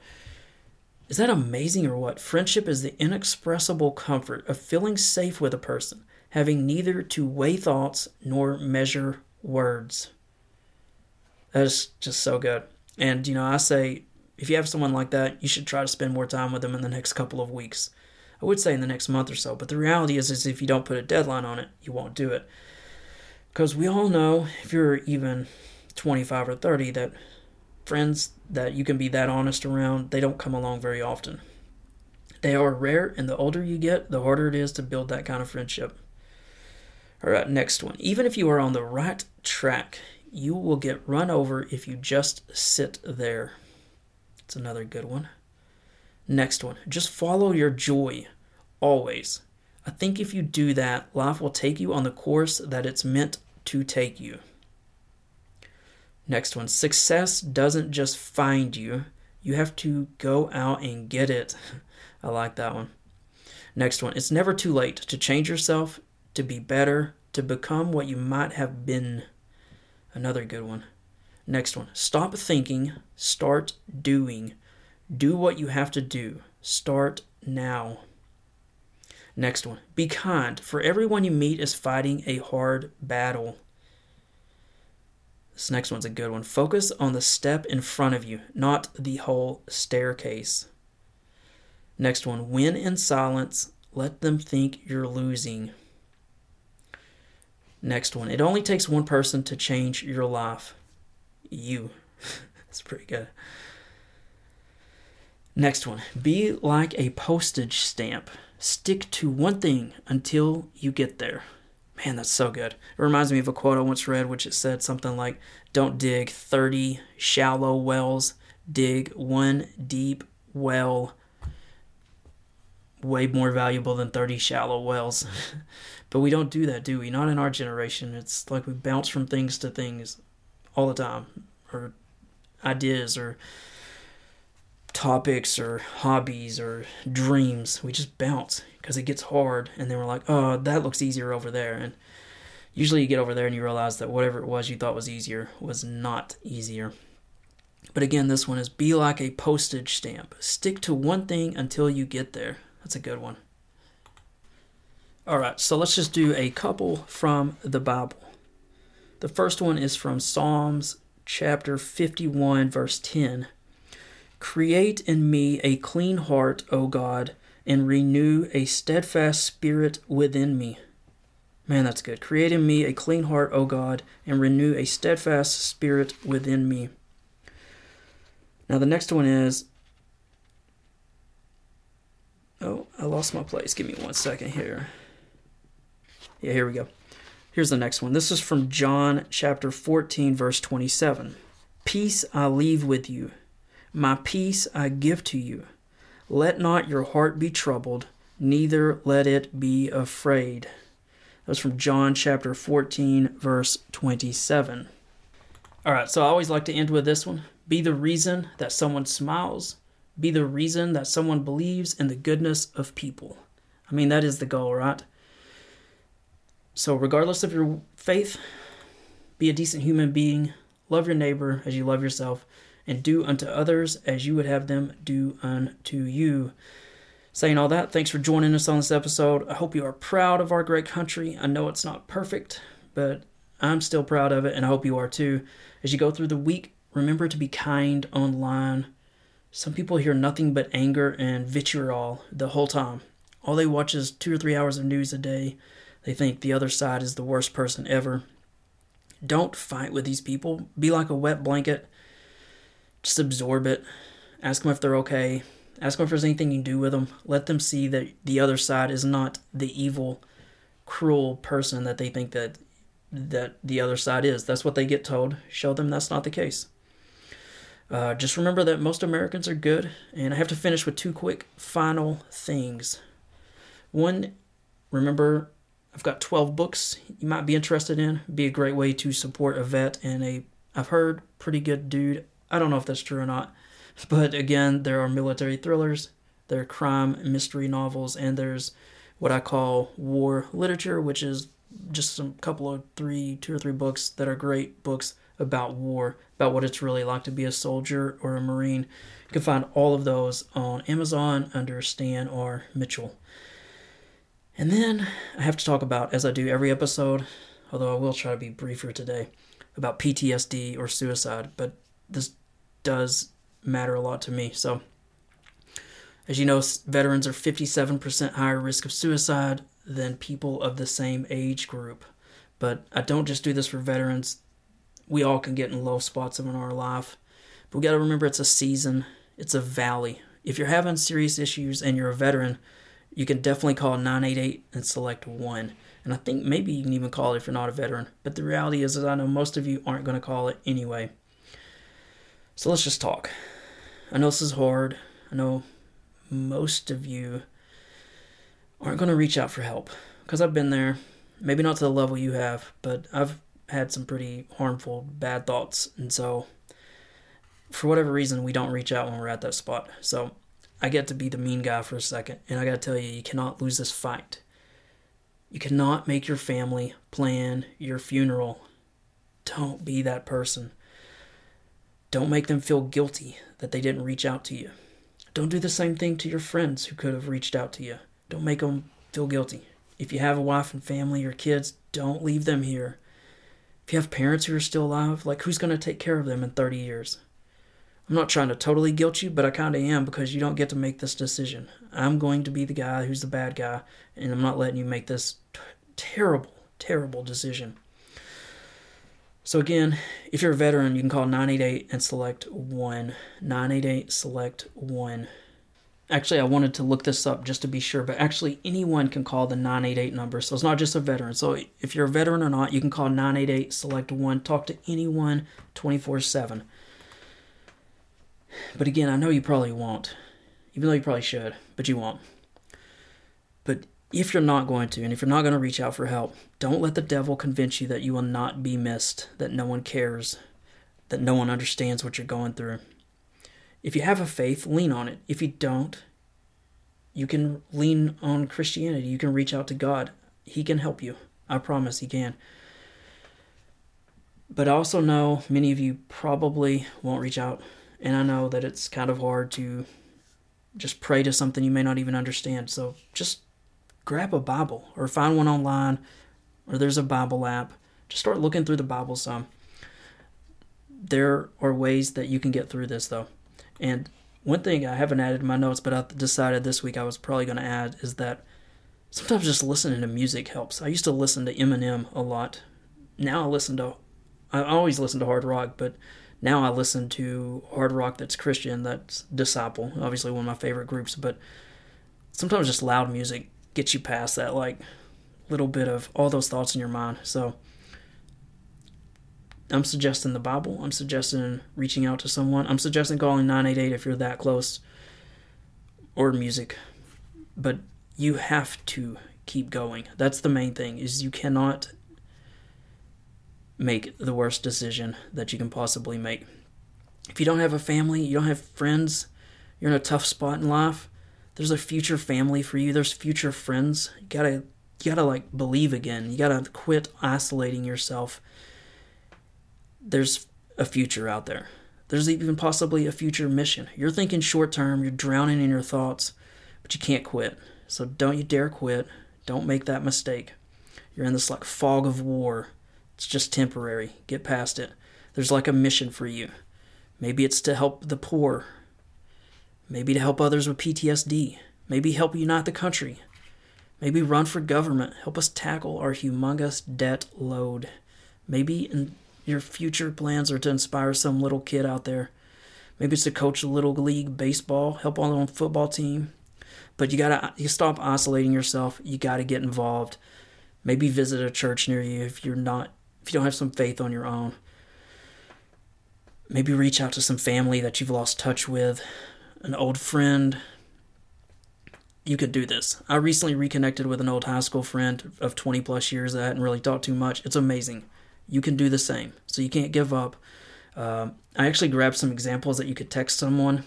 is that amazing or what? Friendship is the inexpressible comfort of feeling safe with a person, having neither to weigh thoughts nor measure words. That is just so good. And, you know, I say if you have someone like that, you should try to spend more time with them in the next couple of weeks. I would say in the next month or so, but the reality is, is if you don't put a deadline on it, you won't do it. Because we all know, if you're even 25 or 30, that friends that you can be that honest around, they don't come along very often. They are rare, and the older you get, the harder it is to build that kind of friendship. All right, next one. Even if you are on the right track, you will get run over if you just sit there. It's another good one. Next one. Just follow your joy, always. I think if you do that, life will take you on the course that it's meant to take you. Next one success doesn't just find you, you have to go out and get it. I like that one. Next one it's never too late to change yourself, to be better, to become what you might have been. Another good one. Next one. Stop thinking, start doing. Do what you have to do. Start now. Next one. Be kind, for everyone you meet is fighting a hard battle. This next one's a good one. Focus on the step in front of you, not the whole staircase. Next one. Win in silence. Let them think you're losing. Next one. It only takes one person to change your life. You. That's pretty good. Next one. Be like a postage stamp. Stick to one thing until you get there. Man, that's so good. It reminds me of a quote I once read, which it said something like, Don't dig 30 shallow wells, dig one deep well. Way more valuable than 30 shallow wells. but we don't do that, do we? Not in our generation. It's like we bounce from things to things all the time, or ideas, or topics or hobbies or dreams. We just bounce because it gets hard, and then we're like, oh, that looks easier over there. And usually you get over there and you realize that whatever it was you thought was easier was not easier. But again, this one is be like a postage stamp. Stick to one thing until you get there. That's a good one. All right, so let's just do a couple from the Bible. The first one is from Psalms chapter 51, verse 10. Create in me a clean heart, O God, and renew a steadfast spirit within me. Man, that's good. Create in me a clean heart, O God, and renew a steadfast spirit within me. Now, the next one is. Oh, I lost my place. Give me one second here. Yeah, here we go. Here's the next one. This is from John chapter 14, verse 27. Peace I leave with you my peace I give to you. Let not your heart be troubled, neither let it be afraid. That's from John chapter 14, verse 27. All right, so I always like to end with this one Be the reason that someone smiles, be the reason that someone believes in the goodness of people. I mean, that is the goal, right? So, regardless of your faith, be a decent human being, love your neighbor as you love yourself, and do unto others as you would have them do unto you. Saying all that, thanks for joining us on this episode. I hope you are proud of our great country. I know it's not perfect, but I'm still proud of it, and I hope you are too. As you go through the week, remember to be kind online. Some people hear nothing but anger and vitriol the whole time. All they watch is two or three hours of news a day. They think the other side is the worst person ever. Don't fight with these people. Be like a wet blanket just absorb it. Ask them if they're okay. Ask them if there's anything you can do with them. Let them see that the other side is not the evil, cruel person that they think that that the other side is. That's what they get told. Show them that's not the case. Uh, just remember that most Americans are good, and I have to finish with two quick final things. One, remember I've got 12 books you might be interested in. Be a great way to support a vet and a I've heard pretty good dude I don't know if that's true or not. But again, there are military thrillers, there are crime mystery novels, and there's what I call war literature, which is just some couple of three, two or three books that are great books about war, about what it's really like to be a soldier or a marine. You can find all of those on Amazon under Stan R. Mitchell. And then I have to talk about, as I do every episode, although I will try to be briefer today, about PTSD or suicide. But this does matter a lot to me. So, as you know, veterans are 57% higher risk of suicide than people of the same age group. But I don't just do this for veterans. We all can get in low spots in our life. But we got to remember it's a season, it's a valley. If you're having serious issues and you're a veteran, you can definitely call 988 and select one. And I think maybe you can even call it if you're not a veteran. But the reality is, is I know most of you aren't going to call it anyway. So let's just talk. I know this is hard. I know most of you aren't going to reach out for help because I've been there. Maybe not to the level you have, but I've had some pretty harmful, bad thoughts. And so, for whatever reason, we don't reach out when we're at that spot. So, I get to be the mean guy for a second. And I got to tell you, you cannot lose this fight. You cannot make your family plan your funeral. Don't be that person. Don't make them feel guilty that they didn't reach out to you. Don't do the same thing to your friends who could have reached out to you. Don't make them feel guilty. If you have a wife and family or kids, don't leave them here. If you have parents who are still alive, like who's going to take care of them in 30 years? I'm not trying to totally guilt you, but I kind of am because you don't get to make this decision. I'm going to be the guy who's the bad guy, and I'm not letting you make this t- terrible, terrible decision. So, again, if you're a veteran, you can call 988 and select 1. 988 select 1. Actually, I wanted to look this up just to be sure, but actually, anyone can call the 988 number. So, it's not just a veteran. So, if you're a veteran or not, you can call 988 select 1. Talk to anyone 24 7. But again, I know you probably won't, even though you probably should, but you won't. But if you're not going to, and if you're not going to reach out for help, don't let the devil convince you that you will not be missed, that no one cares, that no one understands what you're going through. If you have a faith, lean on it. If you don't, you can lean on Christianity. You can reach out to God. He can help you. I promise He can. But I also know many of you probably won't reach out and I know that it's kind of hard to just pray to something you may not even understand. So just grab a Bible or find one online or there's a Bible app. Just start looking through the Bible some. There are ways that you can get through this though. And one thing I haven't added in my notes, but I decided this week I was probably going to add is that sometimes just listening to music helps. I used to listen to Eminem a lot. Now I listen to, I always listen to hard rock, but now I listen to hard rock that's Christian, that's Disciple, obviously one of my favorite groups, but sometimes just loud music gets you past that like little bit of all those thoughts in your mind. So I'm suggesting the Bible. I'm suggesting reaching out to someone. I'm suggesting calling 988 if you're that close or music. But you have to keep going. That's the main thing is you cannot make the worst decision that you can possibly make. If you don't have a family, you don't have friends, you're in a tough spot in life, there's a future family for you, there's future friends. You gotta you gotta like believe again. You gotta quit isolating yourself. There's a future out there. There's even possibly a future mission. You're thinking short term, you're drowning in your thoughts, but you can't quit. So don't you dare quit. Don't make that mistake. You're in this like fog of war it's just temporary. Get past it. There's like a mission for you. Maybe it's to help the poor. Maybe to help others with PTSD. Maybe help unite the country. Maybe run for government. Help us tackle our humongous debt load. Maybe in your future plans are to inspire some little kid out there. Maybe it's to coach a little league baseball, help on a football team. But you gotta you stop isolating yourself. You gotta get involved. Maybe visit a church near you if you're not if you don't have some faith on your own. Maybe reach out to some family that you've lost touch with, an old friend. You could do this. I recently reconnected with an old high school friend of 20 plus years that I hadn't really talked too much. It's amazing. You can do the same. So you can't give up. Uh, I actually grabbed some examples that you could text someone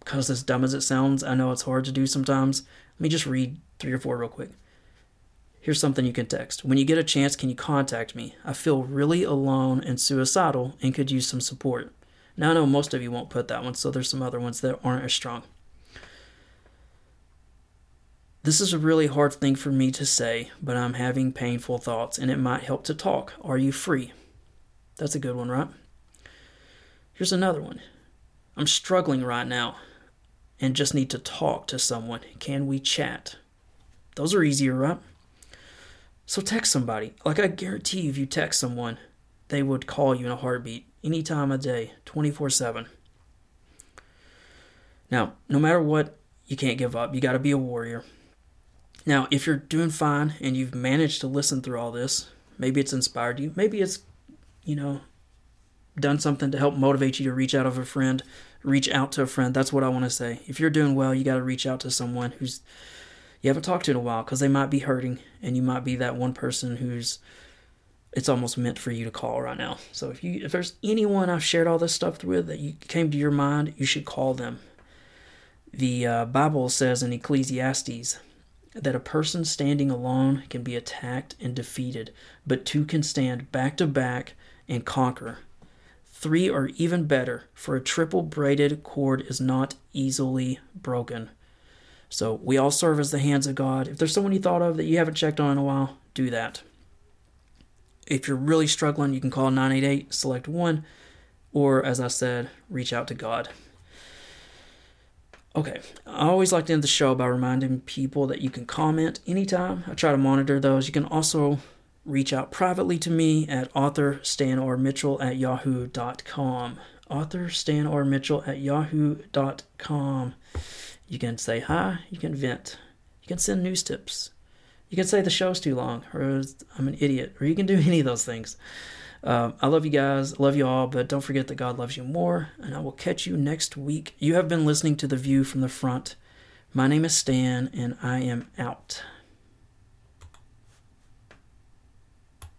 because, as dumb as it sounds, I know it's hard to do sometimes. Let me just read three or four real quick. Here's something you can text. When you get a chance, can you contact me? I feel really alone and suicidal and could use some support. Now, I know most of you won't put that one, so there's some other ones that aren't as strong. This is a really hard thing for me to say, but I'm having painful thoughts and it might help to talk. Are you free? That's a good one, right? Here's another one. I'm struggling right now and just need to talk to someone. Can we chat? Those are easier, right? So text somebody. Like I guarantee if you text someone, they would call you in a heartbeat any time of day, 24 7. Now, no matter what, you can't give up. You got to be a warrior. Now, if you're doing fine and you've managed to listen through all this, maybe it's inspired you. Maybe it's, you know, done something to help motivate you to reach out of a friend, reach out to a friend. That's what I want to say. If you're doing well, you got to reach out to someone who's you haven't talked to in a while because they might be hurting and you might be that one person who's it's almost meant for you to call right now. So if you if there's anyone I've shared all this stuff with that you came to your mind, you should call them. The uh, Bible says in Ecclesiastes that a person standing alone can be attacked and defeated, but two can stand back to back and conquer. Three are even better, for a triple braided cord is not easily broken. So we all serve as the hands of God. If there's someone you thought of that you haven't checked on in a while, do that. If you're really struggling, you can call 988, select one, or as I said, reach out to God. Okay, I always like to end the show by reminding people that you can comment anytime. I try to monitor those. You can also reach out privately to me at author Stan R. Mitchell at yahoo.com. Author Stan R. Mitchell at yahoo.com. You can say hi, you can vent, you can send news tips, you can say the show's too long, or I'm an idiot, or you can do any of those things. Um, I love you guys, love you all, but don't forget that God loves you more, and I will catch you next week. You have been listening to The View from the Front. My name is Stan, and I am out.